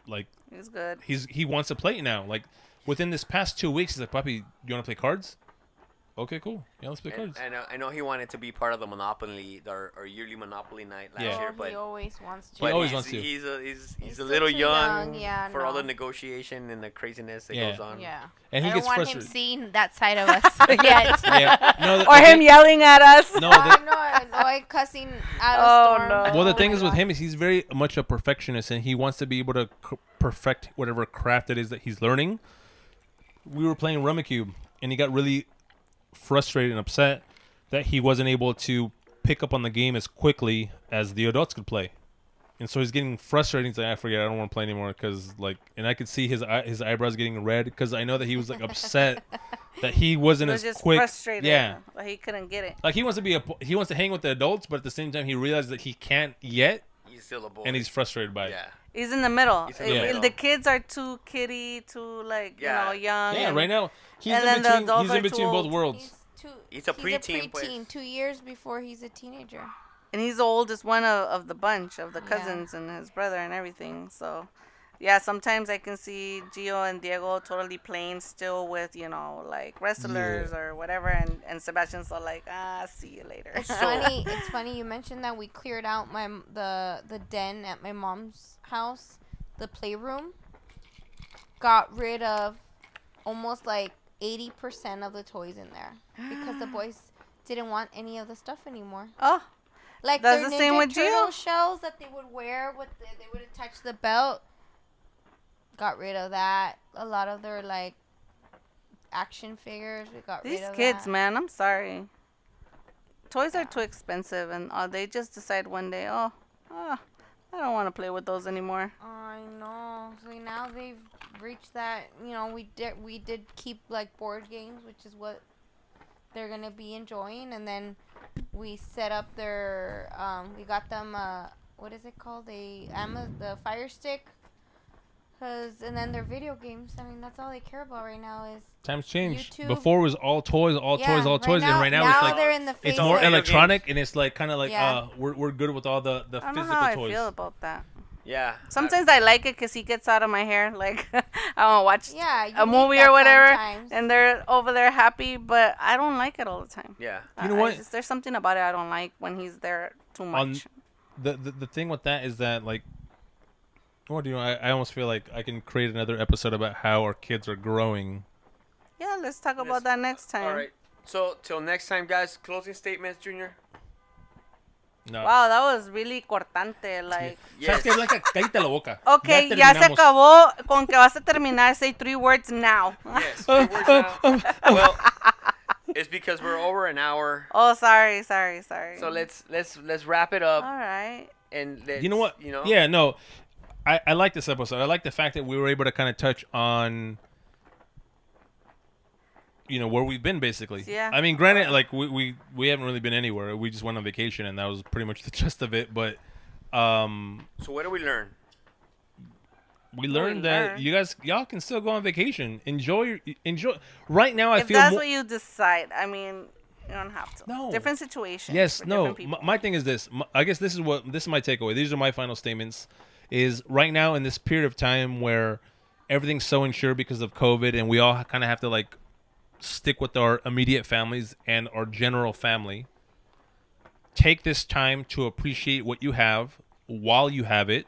like It's good. he's he wants to play now. Like within this past two weeks, he's like, "Puppy, you want to play cards? Okay, cool. Yeah, let's play And, cards." I know, I know he wanted to be part of the Monopoly, our, our yearly Monopoly night last Yeah. year, but he always wants to. but always he's, wants to. He's a he's, he's, He's a little young, young, yeah, for all the negotiation and the craziness that Yeah. goes on. Yeah. And he I gets don't want frustrated. him seeing that side of us yet. yeah. No, the- Or him thing- yelling at us. No, oh, the- no, no, like cussing out a Oh, storm. no. well, the Oh thing my is with him is he's very much a perfectionist, and he wants to be able to c- perfect whatever craft it is that he's learning. We were playing Rummikub, and he got really frustrated and upset that he wasn't able to pick up on the game as quickly as the adults could play. And so he's getting frustrated. He's like, I forget, I don't want to play anymore because like, and I could see his eye, his eyebrows getting red because I know that he was like upset that he wasn't was as just quick. frustrated. Yeah, But he couldn't get it. like he wants to be a he wants to hang with the adults, but at the same time he realizes that he can't yet, He's still a boy. and he's frustrated by it. yeah. He's in the middle. He's in the Uh, middle. The kids are too kiddie, too like Yeah. you know young. Yeah, and- right now he's and in then the between. adults He's are in too between both old. worlds. He's too. He's a preteen, pues. preteen. Two years before he's a teenager. and he's the oldest one of, of the bunch of the Yeah. cousins and his brother and everything. So, yeah, sometimes I can see Gio and Diego totally playing still with you know like wrestlers or whatever, and and Sebastian's all like, ah, see you later. It's funny. It's funny you mentioned that we cleared out my the the den at my mom's house, the playroom. Got rid of almost like eighty percent of the toys in there because the boys didn't want any of the stuff anymore. oh, Like That's their the Ninja same with Turtle Gio. shells that they would wear with the, they would attach the belt. Got rid of that. A lot of their like action figures. We got these rid of kids, that. man, I'm sorry. Toys are too expensive, and uh, they just decide one day, oh, ah, I don't want to play with those anymore. I know. So now they've reached that. You know, we did we did keep like board games, which is what they're gonna be enjoying, and then we set up their. Um, we got them. Uh, what is it called? A Ama the Fire Stick. Cause and then their video games. I mean, that's all they care about right now is. Times change. YouTube. Before it was all toys, all Yeah, toys, all right toys, now- and right now, now it's like they're in the phase it's more of- Video electronic, and it's like kind of like Yeah. uh, we're we're good with all the the I don't know physical how I toys. feel about that. Yeah. Sometimes I like it because he gets out of my hair. Like, I want to watch Yeah. a movie or whatever, sometimes. and they're over there happy, but I don't like it all the time. yeah. You know I- I what? just- there's something about it I don't like when he's there too On- much. the, the the thing with that is that like what do you know I, I almost feel like i can create another episode about how our kids are growing yeah, let's talk about that next time. All right. So till next time, guys. Closing statements, Junior. no Wow, that was really cortante. Like, Yes. ¿Sabes qué, Blanca? Cállate la boca. okay, Ya ya, se acabó. Con que vas a terminar, say three words now. Yes. three words now. well, it's because. because we're over an hour. Oh, sorry, sorry, sorry. So let's let's let's wrap it up All right. and let's, you know what? You know. Yeah, no. I, I like this episode. I like the fact that we were able to kind of touch on you know where we've been basically. Yeah. I mean, granted, like we, we we haven't really been anywhere. We just went on vacation, and that was pretty much the gist of it. But um, So what do we learn? we learned that learned. you guys y'all can still go on vacation. Enjoy enjoy. Right now, I if feel that's mo- what you decide, I mean, you don't have to. No. Different situations. Yes, no. My, my thing is this. My, I guess this is what this is my takeaway. These are my final statements. Is right now in this period of time where everything's so insured because of COVID, and we all kind of have to like stick with our immediate families and our general family. Take this time to appreciate what you have while you have it,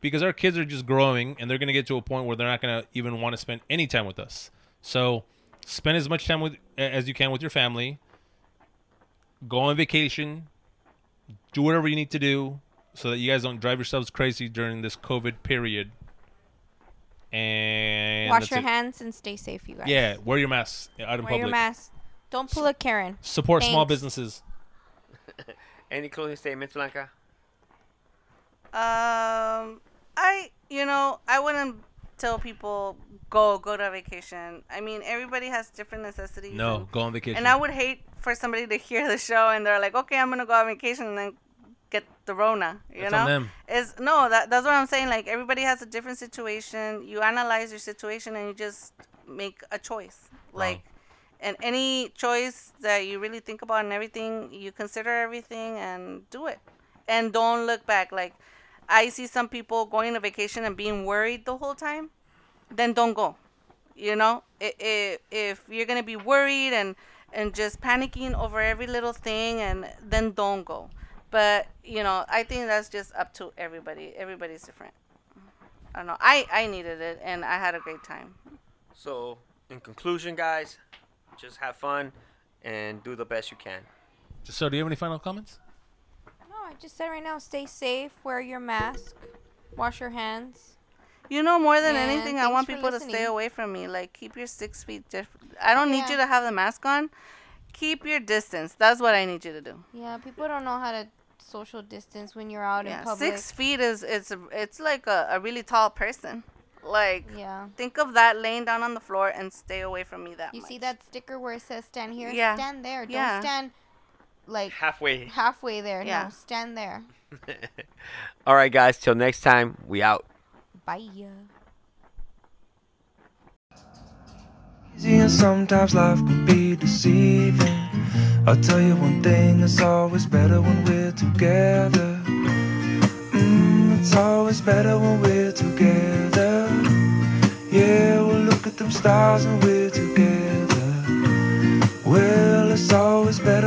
because our kids are just growing, and they're gonna get to a point where they're not gonna even want to spend any time with us. So, spend as much time with as you can with your family go on vacation, do whatever you need to do so that you guys don't drive yourselves crazy during this COVID period. And Wash your it. hands and stay safe, you guys. Yeah, wear your mask out in Wear your public. mask. Don't pull a Karen. Support small businesses. Any closing statements, Blanca? Um, I you know I wouldn't tell people go go to vacation. I mean everybody has different necessities. No, and, go on vacation. and I would hate for somebody to hear the show and they're like, okay, I'm gonna go on vacation and then get the Rona. You know, is no that that's what I'm saying. Like everybody has a different situation. You analyze your situation and you just make a choice. Like. And any choice that you really think about and everything, you consider everything and do it. And don't look back. Like, I see some people going on vacation and being worried the whole time, then don't go. You know, if, if you're gonna be worried and and just panicking over every little thing, and then don't go. But you know, I think that's just up to everybody. Everybody's different. I don't know. I I needed it, and I had a great time. So, in conclusion, guys, just have fun and do the best you can. So, do you have any final comments? No, I just said right now, stay safe, wear your mask, wash your hands. You know, more than And anything, I want for people to stay away from me. Like, keep your six feet. Diff- I don't need you to have the mask on. Keep your distance. That's what I need you to do. Yeah, people don't know how to social distance when you're out Yeah, in public. six feet is it's it's like a, a really tall person. Like, Yeah. think of that laying down on the floor and stay away from me that You much. see that sticker where it says stand here? Yeah. Stand there. Don't stand like Halfway. halfway there. Yeah. No, stand there. All right, guys. Till next time, we out. Bye. and sometimes life can be deceiving. I'll tell you one thing, it's always better when we're together. Mm, It's always better when we're together. Yeah, we'll look at them stars and we're together. Well, it's always better